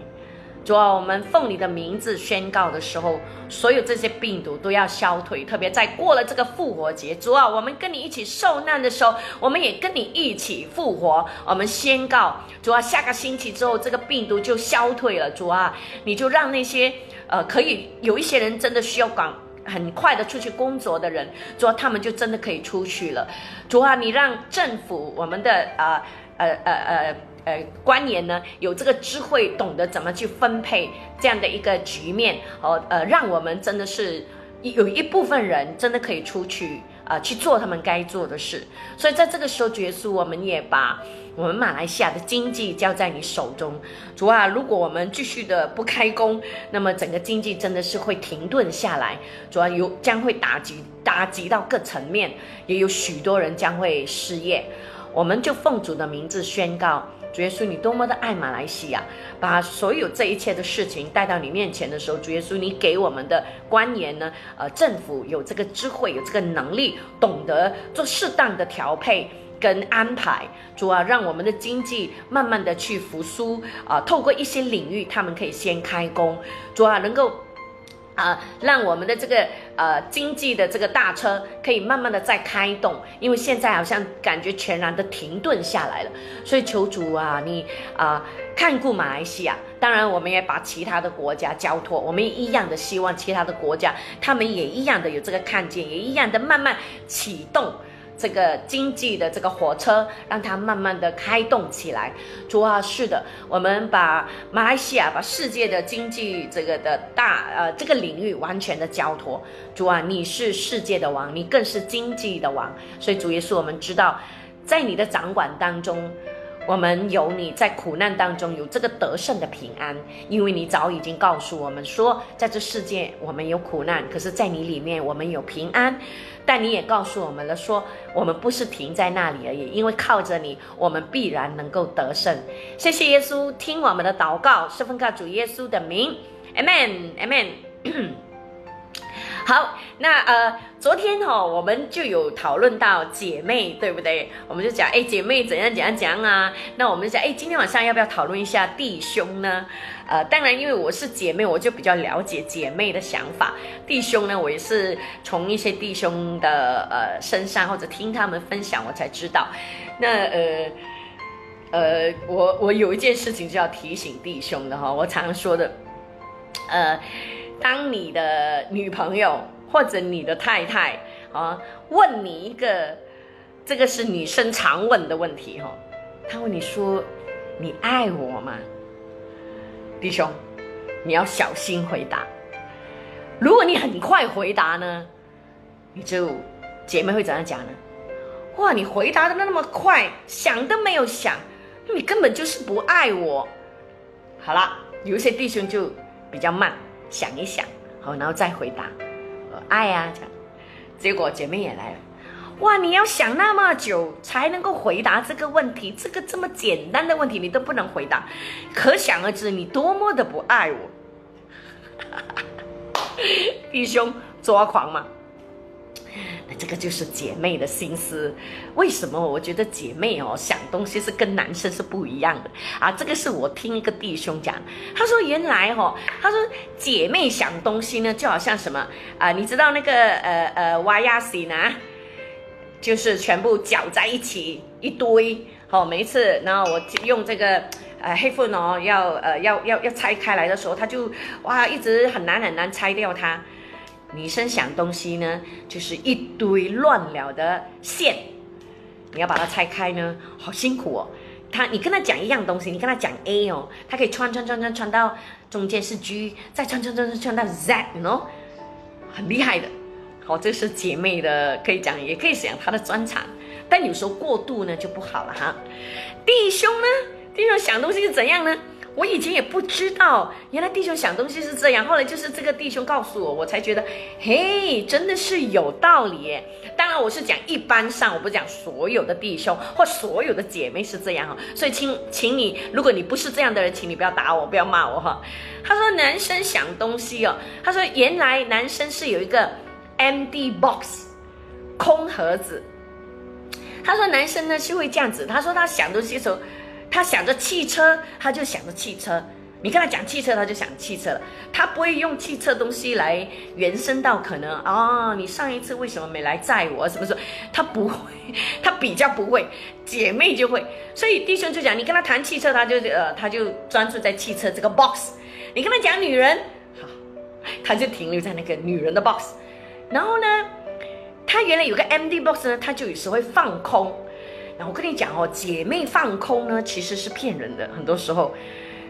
主啊，我们奉你的名字宣告的时候，所有这些病毒都要消退。特别在过了这个复活节，主啊，我们跟你一起受难的时候，我们也跟你一起复活。我们宣告，主啊，下个星期之后，这个病毒就消退了。主啊，你就让那些呃，可以有一些人真的需要赶很快的出去工作的人，主啊，他们就真的可以出去了。主啊，你让政府我们的呃呃呃呃。呃，官员呢有这个智慧，懂得怎么去分配这样的一个局面，哦，呃，让我们真的是有一部分人真的可以出去啊去做他们该做的事。所以在这个时候，结束，我们也把我们马来西亚的经济交在你手中。主啊，如果我们继续的不开工，那么整个经济真的是会停顿下来。主要有将会打击打击到各层面，也有许多人将会失业。我们就奉主的名字宣告。主耶稣，你多么的爱马来西亚，把所有这一切的事情带到你面前的时候，主耶稣，你给我们的官员呢，呃，政府有这个智慧，有这个能力，懂得做适当的调配跟安排。主啊，让我们的经济慢慢的去复苏啊，透过一些领域，他们可以先开工。主啊，能够。啊，让我们的这个呃经济的这个大车可以慢慢的再开动，因为现在好像感觉全然的停顿下来了，所以求主啊，你啊看顾马来西亚，当然我们也把其他的国家交托，我们一样的希望其他的国家，他们也一样的有这个看见，也一样的慢慢启动。这个经济的这个火车，让它慢慢的开动起来。主啊，是的，我们把马来西亚、把世界的经济这个的大呃这个领域完全的交托。主啊，你是世界的王，你更是经济的王。所以主耶稣，我们知道，在你的掌管当中。我们有你在苦难当中有这个得胜的平安，因为你早已经告诉我们说，在这世界我们有苦难，可是在你里面我们有平安。但你也告诉我们了，说我们不是停在那里而已，因为靠着你，我们必然能够得胜。谢谢耶稣，听我们的祷告，是奉靠主耶稣的名，Amen，Amen。好，那呃，昨天哈，我们就有讨论到姐妹，对不对？我们就讲，哎，姐妹怎样怎样讲啊？那我们就讲，哎，今天晚上要不要讨论一下弟兄呢？呃，当然，因为我是姐妹，我就比较了解姐妹的想法。弟兄呢，我也是从一些弟兄的呃身上或者听他们分享，我才知道。那呃呃，我我有一件事情就要提醒弟兄的哈，我常说的，呃。当你的女朋友或者你的太太啊问你一个，这个是女生常问的问题哈，她问你说：“你爱我吗？”弟兄，你要小心回答。如果你很快回答呢，你就姐妹会怎样讲呢？哇，你回答的那么快，想都没有想，你根本就是不爱我。好了，有一些弟兄就比较慢。想一想，好，然后再回答，爱啊，这样，结果姐妹也来了，哇，你要想那么久才能够回答这个问题，这个这么简单的问题你都不能回答，可想而知你多么的不爱我，哈哈哈弟兄抓狂吗？那这个就是姐妹的心思，为什么我觉得姐妹哦想东西是跟男生是不一样的啊？这个是我听一个弟兄讲，他说原来哦，他说姐妹想东西呢就好像什么啊？你知道那个呃呃瓦亚西呢，就是全部搅在一起一堆，好，每一次然后我用这个呃黑粉哦要呃要要要拆开来的时候，他就哇一直很难很难拆掉它。女生想东西呢，就是一堆乱了的线，你要把它拆开呢，好辛苦哦。他，你跟他讲一样东西，你跟他讲 A 哦，他可以穿穿穿穿穿到中间是 G，再穿穿穿穿穿到 Z，喏，很厉害的。好，这是姐妹的，可以讲，也可以讲她的专长，但有时候过度呢就不好了哈。弟兄呢，弟兄想东西是怎样呢？我以前也不知道，原来弟兄想东西是这样。后来就是这个弟兄告诉我，我才觉得，嘿，真的是有道理。当然，我是讲一般上，我不讲所有的弟兄或所有的姐妹是这样哈。所以，请，请你，如果你不是这样的人，请你不要打我，不要骂我哈。他说，男生想东西哦，他说原来男生是有一个 M D box 空盒子。他说男生呢是会这样子，他说他想东西的时候。他想着汽车，他就想着汽车，你跟他讲汽车，他就想汽车了，他不会用汽车东西来延伸到可能啊，你上一次为什么没来载我？什么时候？他不会，他比较不会，姐妹就会。所以弟兄就讲，你跟他谈汽车，他就呃，他就专注在汽车这个 box。你跟他讲女人，好，他就停留在那个女人的 box。然后呢，他原来有个 MD box 呢，他就有时会放空。我跟你讲哦，姐妹放空呢，其实是骗人的，很多时候。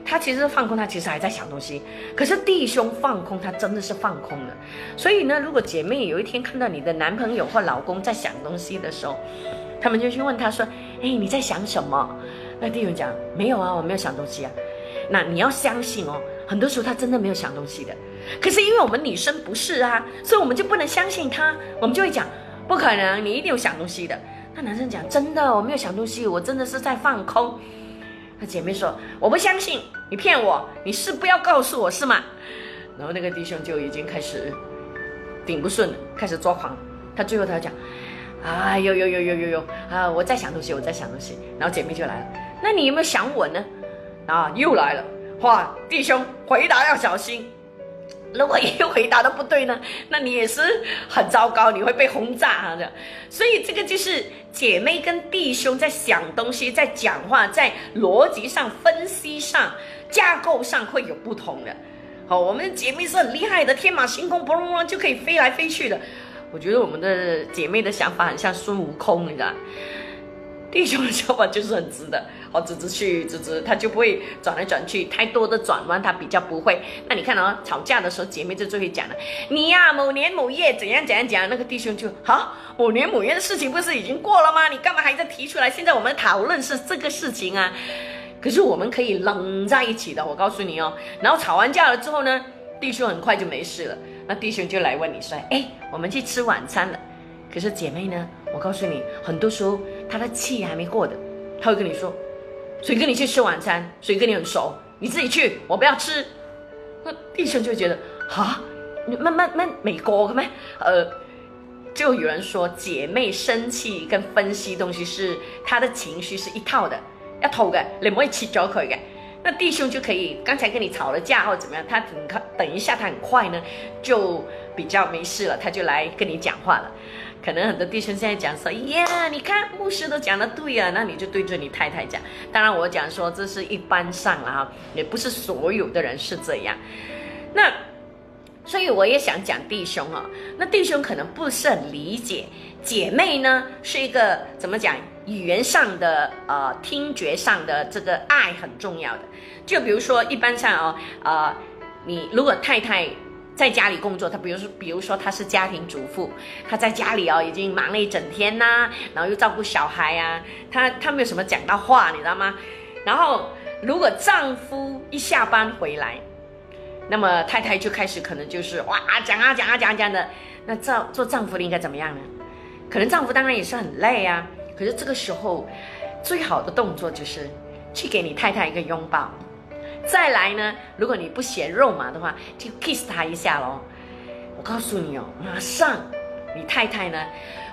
他其实放空，他其实还在想东西。可是弟兄放空，他真的是放空了。所以呢，如果姐妹有一天看到你的男朋友或老公在想东西的时候，他们就去问他说：“哎，你在想什么？”那弟兄讲：“没有啊，我没有想东西啊。”那你要相信哦，很多时候他真的没有想东西的。可是因为我们女生不是啊，所以我们就不能相信他，我们就会讲：“不可能，你一定有想东西的。”那男生讲：“真的，我没有想东西，我真的是在放空。”那姐妹说：“我不相信。”你骗我，你是不要告诉我是吗？然后那个弟兄就已经开始顶不顺了，开始抓狂。他最后他讲：“哎呦呦呦呦呦呦啊！我在想东西，我在想东西。”然后姐妹就来了：“那你有没有想我呢？”啊，又来了。哇，弟兄回答要小心。如果一回答的不对呢，那你也是很糟糕，你会被轰炸啊！的，所以这个就是姐妹跟弟兄在想东西，在讲话，在逻辑上、分析上、架构上会有不同的。好，我们姐妹是很厉害的，天马行空，嘣嘣就可以飞来飞去的。我觉得我们的姐妹的想法很像孙悟空，你知道。弟兄的想法就是很直的，好直直去直直，他就不会转来转去，太多的转弯他比较不会。那你看哦，吵架的时候姐妹就最会讲了，你呀某年某月怎样怎样讲，那个弟兄就好，某年某月的事情不是已经过了吗？你干嘛还在提出来？现在我们讨论是这个事情啊，可是我们可以冷在一起的，我告诉你哦。然后吵完架了之后呢，弟兄很快就没事了，那弟兄就来问你说，哎，我们去吃晚餐了。可是姐妹呢？我告诉你，很多时候他的气还没过的，他会跟你说：“谁跟你去吃晚餐？谁跟你很熟？你自己去，我不要吃。”那弟兄就觉得：“啊，你慢慢慢美国咩？”呃，就有人说，姐妹生气跟分析东西是他的情绪是一套的，要偷的，你不可以吃就可以的。那弟兄就可以，刚才跟你吵了架或怎么样，他等等一下，他很快呢，就比较没事了，他就来跟你讲话了。可能很多弟兄现在讲说，呀，你看牧师都讲的对啊，那你就对着你太太讲。当然我讲说这是一般上了哈，也不是所有的人是这样。那所以我也想讲弟兄啊，那弟兄可能不是很理解，姐妹呢是一个怎么讲语言上的呃听觉上的这个爱很重要的。就比如说一般上哦，呃，你如果太太。在家里工作，她比如说，比如说她是家庭主妇，她在家里哦，已经忙了一整天呐，然后又照顾小孩呀，他他没有什么讲到话，你知道吗？然后如果丈夫一下班回来，那么太太就开始可能就是哇讲啊讲啊讲讲的，那丈做丈夫的应该怎么样呢？可能丈夫当然也是很累啊，可是这个时候最好的动作就是去给你太太一个拥抱。再来呢，如果你不嫌肉麻的话，就 kiss 他一下喽。我告诉你哦，马上你太太呢，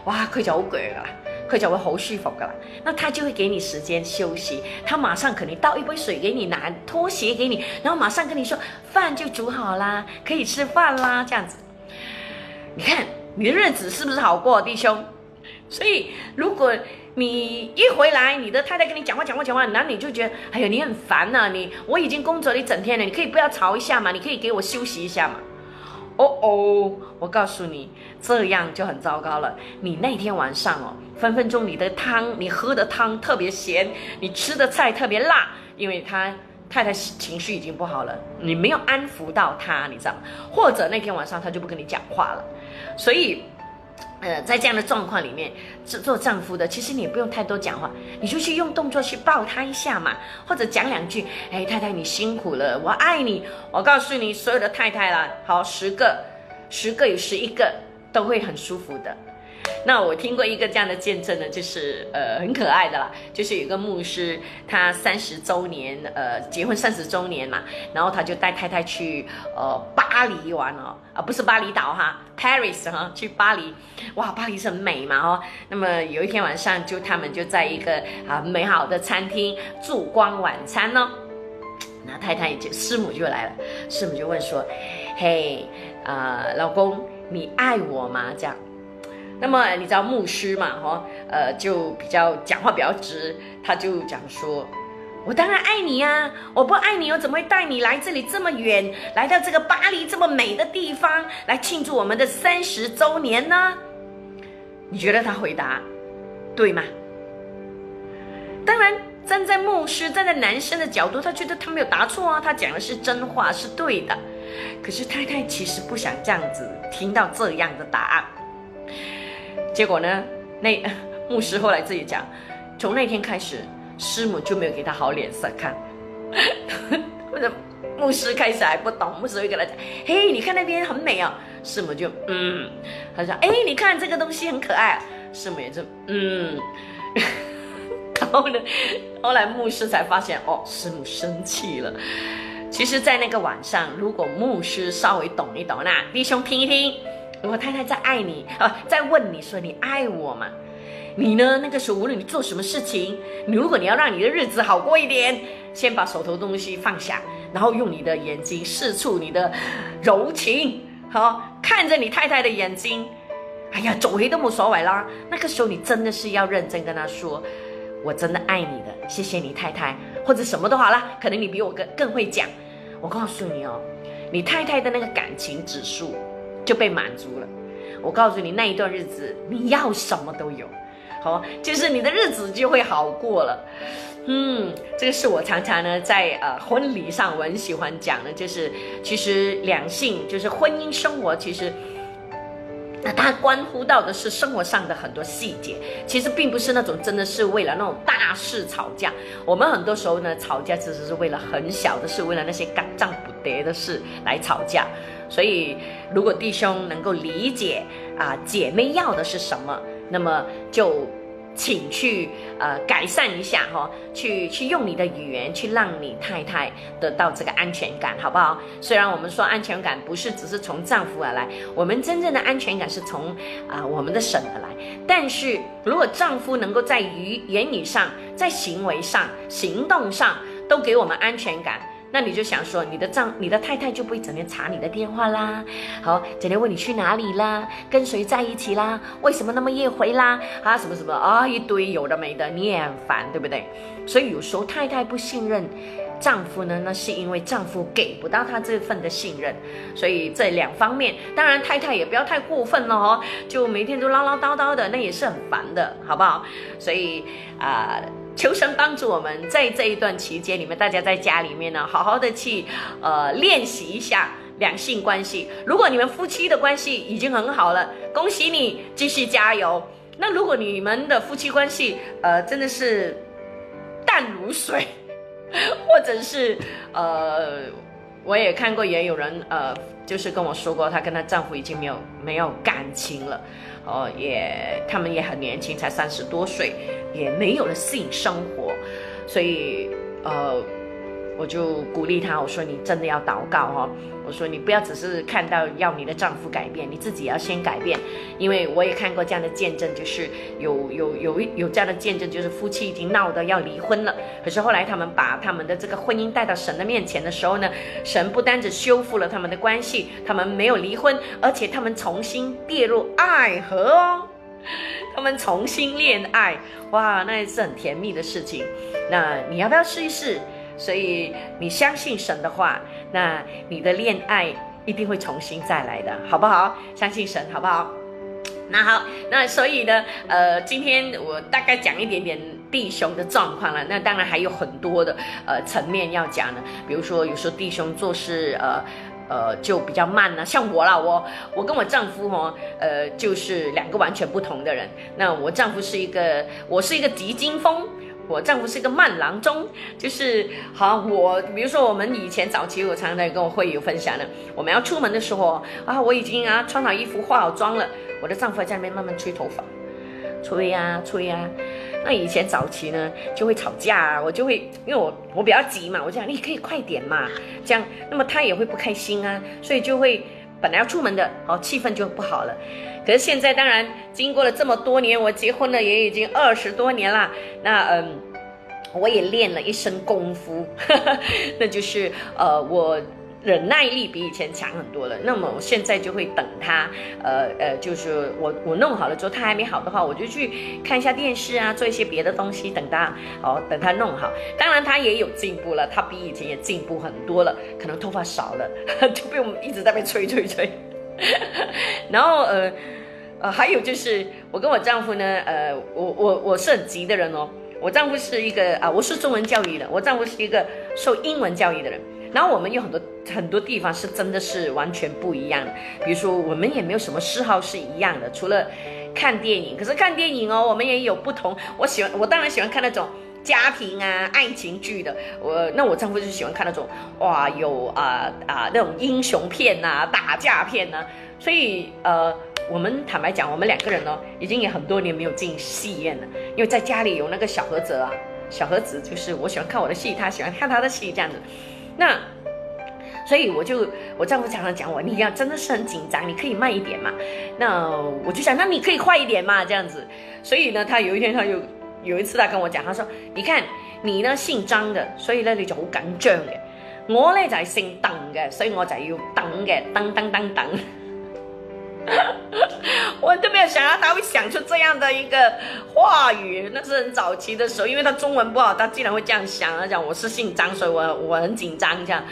哇，佢就好攰噶啦，佢就会好舒服噶啦。那他就会给你时间休息，他马上可能倒一杯水给你，拿拖鞋给你，然后马上跟你说饭就煮好啦，可以吃饭啦，这样子。你看你的日子是不是好过，弟兄？所以如果。你一回来，你的太太跟你讲话讲话讲话，那你就觉得，哎呀，你很烦呐！你我已经工作了一整天了，你可以不要吵一下嘛？你可以给我休息一下嘛？哦哦，我告诉你，这样就很糟糕了。你那天晚上哦，分分钟你的汤，你喝的汤特别咸，你吃的菜特别辣，因为他太太情绪已经不好了，你没有安抚到他，你知道吗？或者那天晚上他就不跟你讲话了，所以。呃，在这样的状况里面，做做丈夫的，其实你也不用太多讲话，你就去用动作去抱他一下嘛，或者讲两句，哎，太太你辛苦了，我爱你。我告诉你，所有的太太啦，好，十个，十个有十一个都会很舒服的。那我听过一个这样的见证呢，就是呃很可爱的啦，就是有一个牧师，他三十周年，呃结婚三十周年嘛，然后他就带太太去呃巴黎玩哦，啊不是巴厘岛哈，Paris 哈，去巴黎，哇巴黎是很美嘛哦，那么有一天晚上就他们就在一个啊美好的餐厅烛光晚餐呢，那太太就师母就来了，师母就问说：“嘿，啊，老公，你爱我吗？”这样。那么你知道牧师嘛？哈，呃，就比较讲话比较直，他就讲说：“我当然爱你呀，我不爱你，我怎么会带你来这里这么远，来到这个巴黎这么美的地方来庆祝我们的三十周年呢？”你觉得他回答对吗？当然，站在牧师、站在男生的角度，他觉得他没有答错啊，他讲的是真话，是对的。可是太太其实不想这样子听到这样的答案。结果呢？那 牧师后来自己讲，从那天开始，师母就没有给他好脸色看。或者牧师开始还不懂，牧师会跟他讲：“嘿，你看那边很美哦。”师母就嗯，他说：“哎，你看这个东西很可爱。”师母也就嗯。然后呢，后来牧师才发现，哦，师母生气了。其实，在那个晚上，如果牧师稍微懂一懂，那弟兄听一听。如果太太在爱你啊，在问你说你爱我吗？你呢？那个时候无论你做什么事情，你如果你要让你的日子好过一点，先把手头东西放下，然后用你的眼睛四处你的柔情，好看着你太太的眼睛。哎呀，走回都无所谓啦。那个时候你真的是要认真跟他说，我真的爱你的，谢谢你太太，或者什么都好啦。可能你比我更更会讲。我告诉你哦，你太太的那个感情指数。就被满足了。我告诉你，那一段日子你要什么都有，好，就是你的日子就会好过了。嗯，这个是我常常呢在呃婚礼上我很喜欢讲的，就是其实两性就是婚姻生活，其实那它关乎到的是生活上的很多细节，其实并不是那种真的是为了那种大事吵架。我们很多时候呢吵架，其实是为了很小的事，为了那些干仗不得的事来吵架。所以，如果弟兄能够理解啊，姐妹要的是什么，那么就请去呃改善一下哈，去去用你的语言去让你太太得到这个安全感，好不好？虽然我们说安全感不是只是从丈夫而来，我们真正的安全感是从啊我们的神而来。但是如果丈夫能够在语言语上、在行为上、行动上都给我们安全感。那你就想说，你的丈、你的太太就不会整天查你的电话啦，好，整天问你去哪里啦，跟谁在一起啦，为什么那么夜回啦，啊，什么什么啊，一堆有的没的，你也很烦，对不对？所以有时候太太不信任丈夫呢，那是因为丈夫给不到她这份的信任，所以这两方面，当然太太也不要太过分了哦，就每天都唠唠叨叨的，那也是很烦的，好不好？所以啊。求神帮助我们，在这一段期间里面，大家在家里面呢，好好的去呃练习一下两性关系。如果你们夫妻的关系已经很好了，恭喜你，继续加油。那如果你们的夫妻关系呃真的是淡如水，或者是呃，我也看过，也有人呃，就是跟我说过，她跟她丈夫已经没有没有感情了。哦，也他们也很年轻，才三十多岁，也没有了性生活，所以呃，我就鼓励他，我说你真的要祷告哈，我说你不要只是看到要你的丈夫改变，你自己要先改变，因为我也看过这样的见证，就是有有有有这样的见证，就是夫妻已经闹得要离婚了，可是后来他们把他们的这个婚姻带到神的面前的时候呢，神不单只修复了他们的关系，他们没有离婚，而且他们重新跌入爱河哦，他们重新恋爱，哇，那也是很甜蜜的事情，那你要不要试一试？所以你相信神的话，那你的恋爱一定会重新再来的，好不好？相信神，好不好？那好，那所以呢，呃，今天我大概讲一点点弟兄的状况了。那当然还有很多的呃层面要讲呢，比如说有时候弟兄做事呃呃就比较慢呢，像我啦，我我跟我丈夫哦，呃就是两个完全不同的人。那我丈夫是一个，我是一个急惊风。我丈夫是个慢郎中，就是好。我比如说，我们以前早期，我常常跟我会友分享的，我们要出门的时候啊，我已经啊穿好衣服、化好妆了，我的丈夫在那边慢慢吹头发，吹呀吹呀。那以前早期呢，就会吵架啊，我就会因为我我比较急嘛，我讲你可以快点嘛，这样，那么他也会不开心啊，所以就会本来要出门的，哦，气氛就不好了。可是现在当然经过了这么多年，我结婚了也已经二十多年了。那嗯，我也练了一身功夫，那就是呃我。忍耐力比以前强很多了，那么我现在就会等他，呃呃，就是我我弄好了之后，他还没好的话，我就去看一下电视啊，做一些别的东西，等他哦，等他弄好。当然他也有进步了，他比以前也进步很多了，可能头发少了，就被我们一直在被吹吹吹。然后呃呃，还有就是我跟我丈夫呢，呃，我我我是很急的人哦，我丈夫是一个啊，我是中文教育的，我丈夫是一个受英文教育的人。然后我们有很多很多地方是真的是完全不一样的，比如说我们也没有什么嗜好是一样的，除了看电影。可是看电影哦，我们也有不同。我喜欢，我当然喜欢看那种家庭啊、爱情剧的。我那我丈夫就喜欢看那种哇，有啊啊那种英雄片呐、打架片呐。所以呃，我们坦白讲，我们两个人呢，已经也很多年没有进戏院了，因为在家里有那个小盒子啊，小盒子就是我喜欢看我的戏，他喜欢看他的戏这样子。那，所以我就我丈夫常常讲我，你要真的是很紧张，你可以慢一点嘛。那我就想，那你可以快一点嘛，这样子。所以呢，他有一天他就有一次他跟我讲，他说，你看你呢姓张的，所以呢你就好紧张嘅。我呢就係姓鄧嘅，所以我就要等嘅，等等等等。我都没有想到他会想出这样的一个话语，那是很早期的时候，因为他中文不好，他竟然会这样想，他讲我是姓张，所以我我很紧张，这样，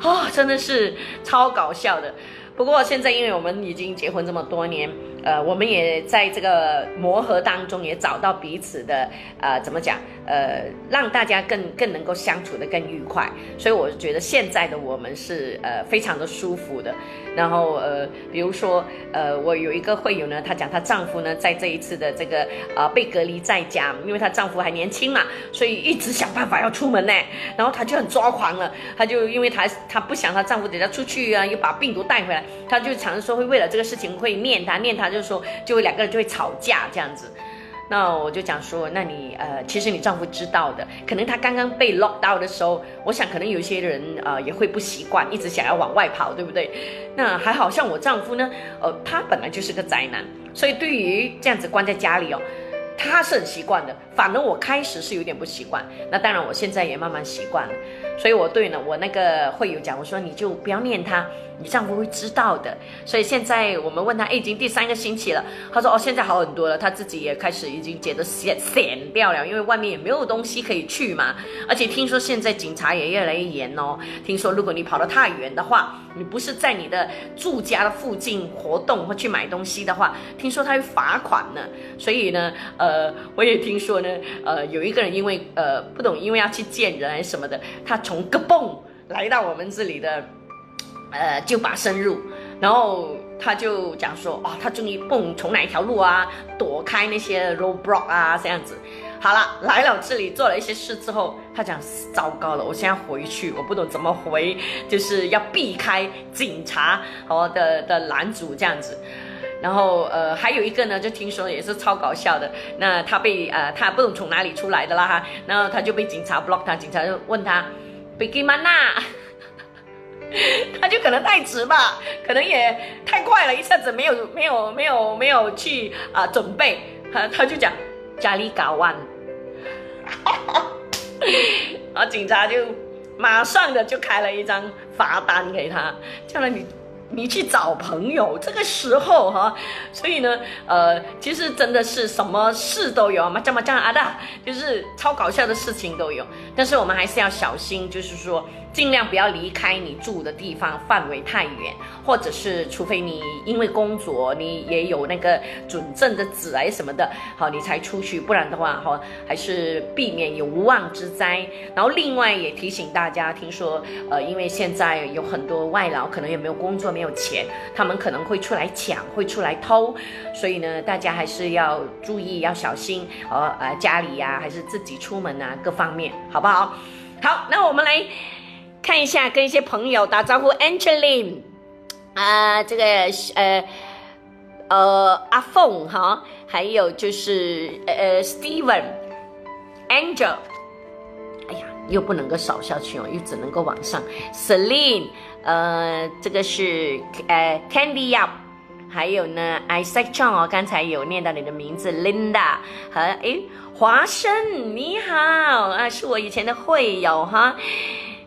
啊，真的是超搞笑的。不过现在因为我们已经结婚这么多年。呃，我们也在这个磨合当中，也找到彼此的呃，怎么讲？呃，让大家更更能够相处的更愉快。所以我觉得现在的我们是呃非常的舒服的。然后呃，比如说呃，我有一个会友呢，她讲她丈夫呢在这一次的这个啊被隔离在家，因为她丈夫还年轻嘛，所以一直想办法要出门呢。然后她就很抓狂了，她就因为她她不想她丈夫等下出去啊，又把病毒带回来，她就常常说会为了这个事情会念他念他。就是说，就两个人就会吵架这样子，那我就讲说，那你呃，其实你丈夫知道的，可能他刚刚被 lock 到的时候，我想可能有些人呃也会不习惯，一直想要往外跑，对不对？那还好像我丈夫呢，呃，他本来就是个宅男，所以对于这样子关在家里哦，他是很习惯的。反而我开始是有点不习惯，那当然我现在也慢慢习惯了。所以我对呢，我那个会友讲，我说你就不要念他。你丈夫会知道的，所以现在我们问他，已经第三个星期了。他说哦，现在好很多了，他自己也开始已经觉得闲闲掉了，因为外面也没有东西可以去嘛。而且听说现在警察也越来越严哦。听说如果你跑得太远的话，你不是在你的住家的附近活动或去买东西的话，听说他会罚款呢。所以呢，呃，我也听说呢，呃，有一个人因为呃不懂，因为要去见人还是什么的，他从个蹦来到我们这里的。呃，就把深入，然后他就讲说，哦，他终于蹦从哪一条路啊，躲开那些 roadblock 啊，这样子。好了，来了这里做了一些事之后，他讲糟糕了，我现在回去，我不懂怎么回，就是要避开警察哦的的拦阻这样子。然后呃，还有一个呢，就听说也是超搞笑的，那他被呃，他不懂从哪里出来的啦哈，然后他就被警察 block 他，警察就问他，Big Man 呐。他就可能太直吧，可能也太快了，一下子没有没有没有没有去啊准备，他他就讲家里搞完，然后警察就马上的就开了一张罚单给他，叫了你。你去找朋友，这个时候哈，所以呢，呃，其实真的是什么事都有嘛，这么这样啊的，就是超搞笑的事情都有。但是我们还是要小心，就是说尽量不要离开你住的地方范围太远，或者是除非你因为工作你也有那个准证的纸哎什么的，好你才出去，不然的话哈，还是避免有无妄之灾。然后另外也提醒大家，听说呃，因为现在有很多外劳可能也没有工作。没有钱，他们可能会出来抢，会出来偷，所以呢，大家还是要注意，要小心。呃呃，家里呀，还是自己出门啊，各方面，好不好？好，那我们来看一下，跟一些朋友打招呼。Angeline，啊，这个呃呃阿凤哈，还有就是呃 Steven，Angel，哎呀，又不能够扫下去哦，又只能够往上。Celine。呃，这个是呃，Candy 呀还有呢，Isaac Chong 哦，刚才有念到你的名字，Linda 和诶，华生，你好啊，是我以前的会友哈，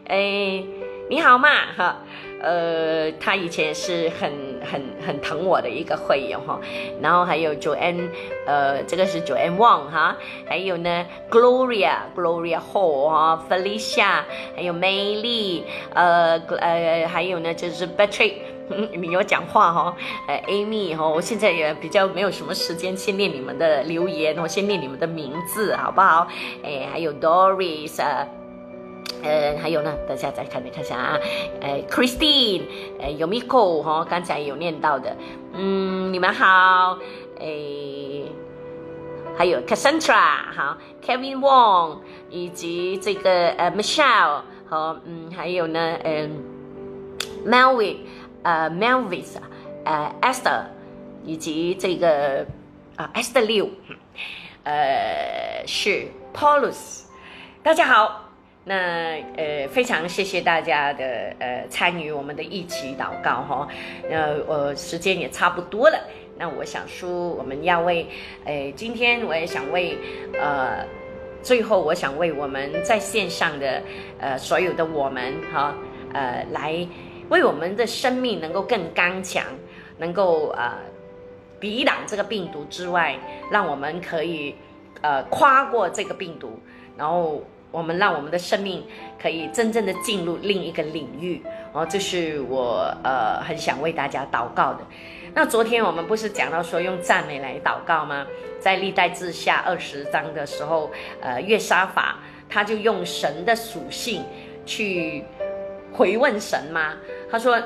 诶，你好嘛哈。呃，他以前是很很很疼我的一个会员哈，然后还有 Joanne，呃，这个是 Joanne Wong 哈，还有呢 Gloria Gloria Hall 哈，Felicia，还有 May Lee，呃呃，还有呢就是 Patrick，你有讲话哈，呃 Amy 哈，我现在也比较没有什么时间先念你们的留言，我先念你们的名字好不好？哎，还有 Doris。呃，还有呢，等下再看，你看下啊，呃，Christine，呃，Yomiko 哈，刚才有念到的，嗯，你们好，诶，还有 Cassandra 好，Kevin Wong，以及这个呃 Michelle 和嗯，还有呢，嗯，Melvin，呃，Melvis，呃，Esther，以及这个啊，Esther Liu，呃，是 Paulus，大家好。那呃，非常谢谢大家的呃参与我们的一起祷告哈。那我时间也差不多了，那我想说我们要为，呃，今天我也想为，呃，最后我想为我们在线上的呃所有的我们哈，呃，来为我们的生命能够更刚强，能够呃抵挡这个病毒之外，让我们可以呃跨过这个病毒，然后。我们让我们的生命可以真正的进入另一个领域哦，这是我呃很想为大家祷告的。那昨天我们不是讲到说用赞美来祷告吗？在历代志下二十章的时候，呃，约沙法他就用神的属性去回问神吗？他说。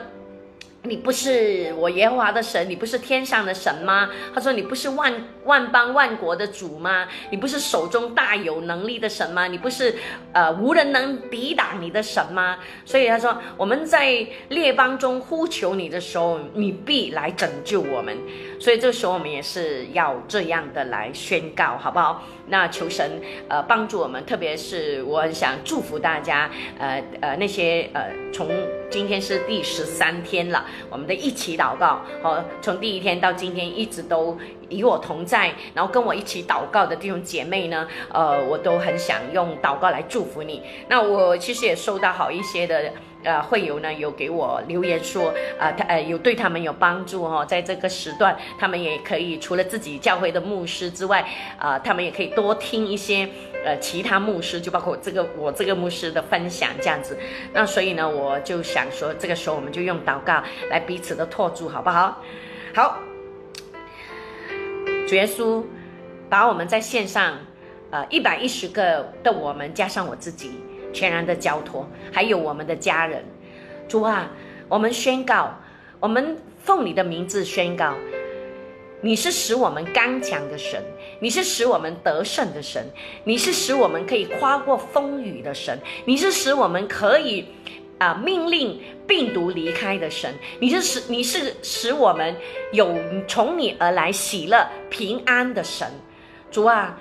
你不是我耶和华的神，你不是天上的神吗？他说你不是万万邦万国的主吗？你不是手中大有能力的神吗？你不是呃无人能抵挡你的神吗？所以他说我们在列邦中呼求你的时候，你必来拯救我们。所以这个时候我们也是要这样的来宣告，好不好？那求神呃帮助我们，特别是我很想祝福大家，呃呃那些呃从今天是第十三天了，我们的一起祷告，好，从第一天到今天一直都与我同在，然后跟我一起祷告的弟兄姐妹呢，呃，我都很想用祷告来祝福你。那我其实也收到好一些的。呃，会有呢，有给我留言说，啊，他呃有对他们有帮助哈，在这个时段，他们也可以除了自己教会的牧师之外，啊，他们也可以多听一些呃其他牧师，就包括这个我这个牧师的分享这样子。那所以呢，我就想说，这个时候我们就用祷告来彼此的托住，好不好？好，主耶稣，把我们在线上，呃，一百一十个的我们加上我自己。全然的交托，还有我们的家人，主啊，我们宣告，我们奉你的名字宣告，你是使我们刚强的神，你是使我们得胜的神，你是使我们可以跨过风雨的神，你是使我们可以啊命令病毒离开的神，你是使你是使我们有从你而来喜乐平安的神，主啊。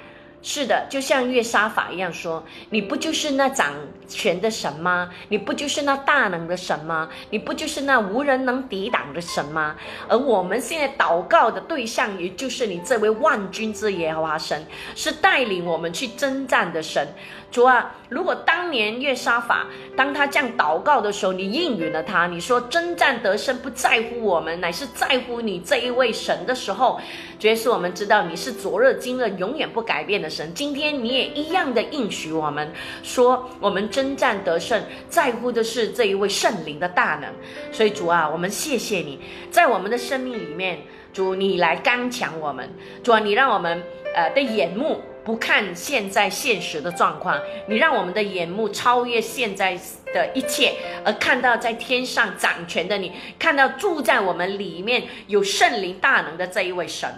是的，就像月杀法一样说，你不就是那掌权的神吗？你不就是那大能的神吗？你不就是那无人能抵挡的神吗？而我们现在祷告的对象，也就是你这位万军之耶和华神，是带领我们去征战的神。主啊，如果当年月沙法当他这样祷告的时候，你应允了他，你说征战得胜不在乎我们，乃是在乎你这一位神的时候，主耶稣，我们知道你是昨日今日永远不改变的神，今天你也一样的应许我们，说我们征战得胜在乎的是这一位圣灵的大能。所以主啊，我们谢谢你在我们的生命里面，主你来刚强我们，主啊，你让我们呃的眼目。不看现在现实的状况，你让我们的眼目超越现在的一切，而看到在天上掌权的你，看到住在我们里面有圣灵大能的这一位神，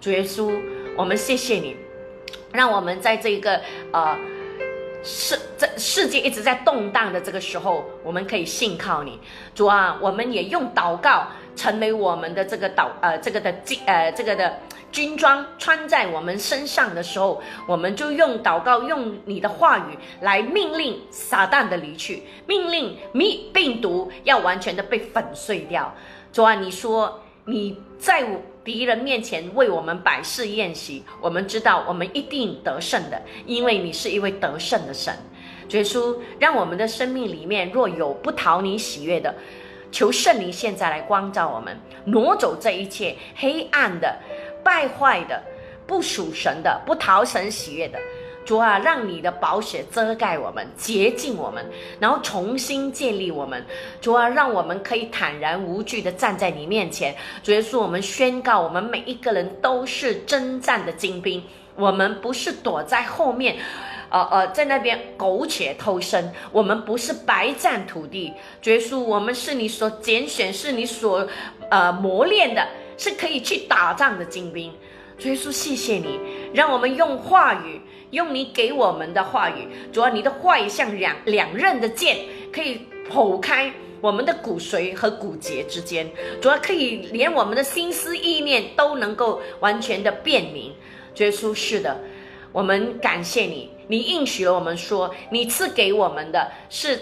主耶稣，我们谢谢你，让我们在这个呃世这世界一直在动荡的这个时候，我们可以信靠你，主啊，我们也用祷告成为我们的这个祷呃这个的记呃这个的。军装穿在我们身上的时候，我们就用祷告，用你的话语来命令撒旦的离去，命令病病毒要完全的被粉碎掉。主啊，你说你在敌人面前为我们摆设宴席，我们知道我们一定得胜的，因为你是一位得胜的神。耶稣，让我们的生命里面若有不讨你喜悦的，求圣灵现在来光照我们，挪走这一切黑暗的、败坏的、不属神的、不讨神喜悦的。主啊，让你的宝血遮盖我们，洁净我们，然后重新建立我们。主啊，让我们可以坦然无惧的站在你面前。主耶稣，我们宣告，我们每一个人都是征战的精兵，我们不是躲在后面。呃呃，在那边苟且偷生，我们不是白占土地，主耶稣，我们是你所拣选，是你所呃磨练的，是可以去打仗的精兵。耶稣，谢谢你，让我们用话语，用你给我们的话语，主要你的话语像两两刃的剑，可以剖开我们的骨髓和骨节之间，主要可以连我们的心思意念都能够完全的辨明。耶稣，是的，我们感谢你。你应许了我们说，你赐给我们的是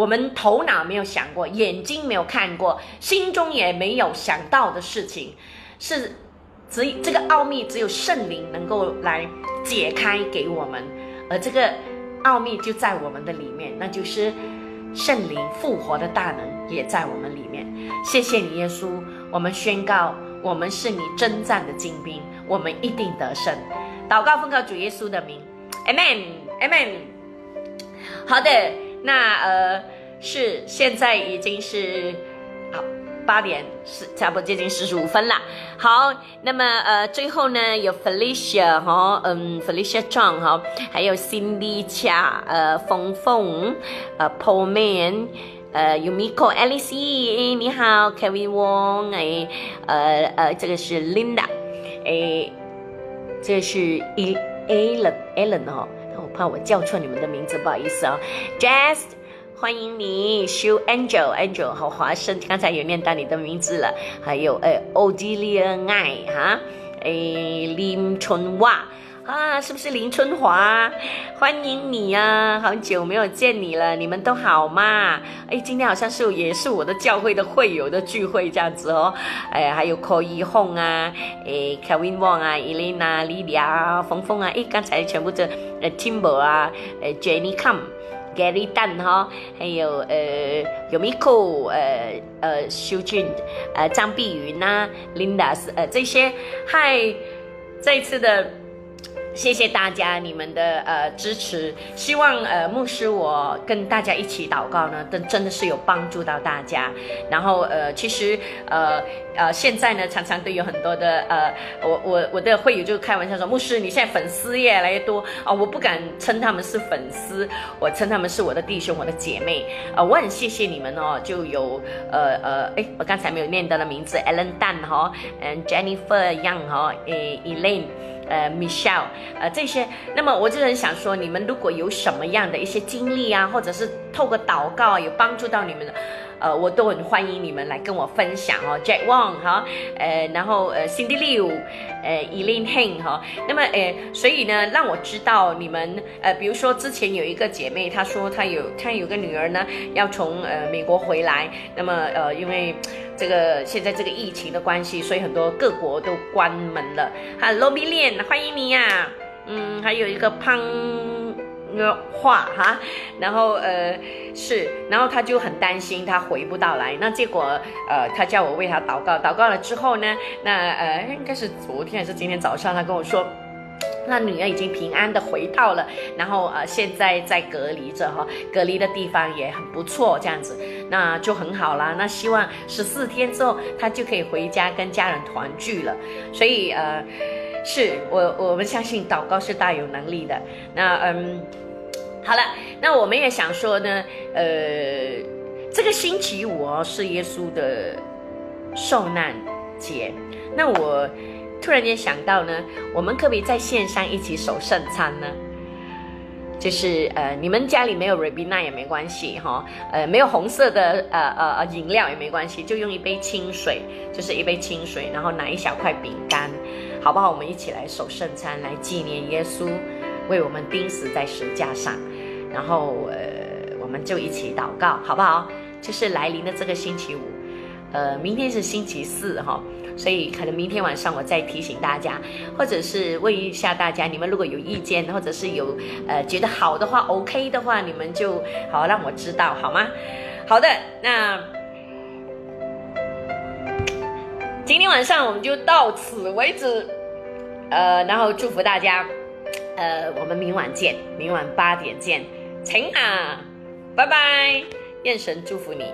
我们头脑没有想过，眼睛没有看过，心中也没有想到的事情，是只这个奥秘只有圣灵能够来解开给我们，而这个奥秘就在我们的里面，那就是圣灵复活的大能也在我们里面。谢谢你，耶稣，我们宣告，我们是你征战的精兵，我们一定得胜。祷告奉告主耶稣的名。Amen，Amen。好的，那呃是现在已经是好八点是差不多接近四十五分了。好，那么呃最后呢有 Felicia 哈，嗯 Felicia Zhang 哈，还有 Cindy Chia，呃凤凤，呃 Paul Man，呃 Yumiko Alice，你好 Kevin Wong，哎，呃呃这个是 Linda，哎，这是一。Alan，Alan 哦，我怕我叫错你们的名字，不好意思哦。Jazz，欢迎你。Shu Angel，Angel 好华生，刚才有念到你的名字了。还有呃 o d i l i a n I 哈，哎，林春华。啊，是不是林春华？欢迎你呀，好久没有见你了，你们都好吗？哎，今天好像是也是我的教会的会友的聚会这样子哦。哎，还有 Ko y Hong 啊，哎，Kevin Wong 啊，Elena、Lilia、峰峰啊，哎，刚才全部的呃 Timber 啊，呃 Jenny Come、Gary Dan 哈，还有呃 Yumiko，呃呃修俊，呃张碧云呐，Linda 是呃这些，嗨，这次的。谢谢大家你们的呃支持，希望呃牧师我跟大家一起祷告呢，真真的是有帮助到大家。然后呃其实呃呃现在呢常常都有很多的呃我我我的会友就开玩笑说，牧师你现在粉丝越来越多啊，我不敢称他们是粉丝，我称他们是我的弟兄我的姐妹啊，我很谢谢你们哦，就有呃呃哎我刚才没有念到的名字，Ellen Dan 哈，嗯 Jennifer Young 哈，诶 Elaine。呃，Michelle，呃，这些，那么我就很想说，你们如果有什么样的一些经历啊，或者是透过祷告啊，有帮助到你们的。呃，我都很欢迎你们来跟我分享哦，Jack Wang 哈，呃，然后呃，Cindy Liu，呃，Eileen Heng 哈，那么呃，所以呢，让我知道你们呃，比如说之前有一个姐妹，她说她有她有个女儿呢，要从呃美国回来，那么呃，因为这个现在这个疫情的关系，所以很多各国都关门了。Hello b i l l i a n 欢迎你呀，嗯，还有一个胖。话哈，然后呃是，然后他就很担心他回不到来，那结果呃他叫我为他祷告，祷告了之后呢，那呃应该是昨天还是今天早上，他跟我说，那女儿已经平安的回到了，然后呃现在在隔离着哈，隔离的地方也很不错，这样子那就很好啦，那希望十四天之后他就可以回家跟家人团聚了，所以呃是我我们相信祷告是大有能力的，那嗯。好了，那我们也想说呢，呃，这个星期五哦是耶稣的受难节，那我突然间想到呢，我们可不可以在线上一起守圣餐呢？就是呃，你们家里没有 Ribena 也没关系哈，呃，没有红色的呃呃呃饮料也没关系，就用一杯清水，就是一杯清水，然后拿一小块饼干，好不好？我们一起来守圣餐，来纪念耶稣为我们钉死在石架上。然后呃，我们就一起祷告，好不好？就是来临的这个星期五，呃，明天是星期四哈，所以可能明天晚上我再提醒大家，或者是问一下大家，你们如果有意见，或者是有呃觉得好的话，OK 的话，你们就好让我知道好吗？好的，那今天晚上我们就到此为止，呃，然后祝福大家，呃，我们明晚见，明晚八点见，晴啊，拜拜，愿神祝福你。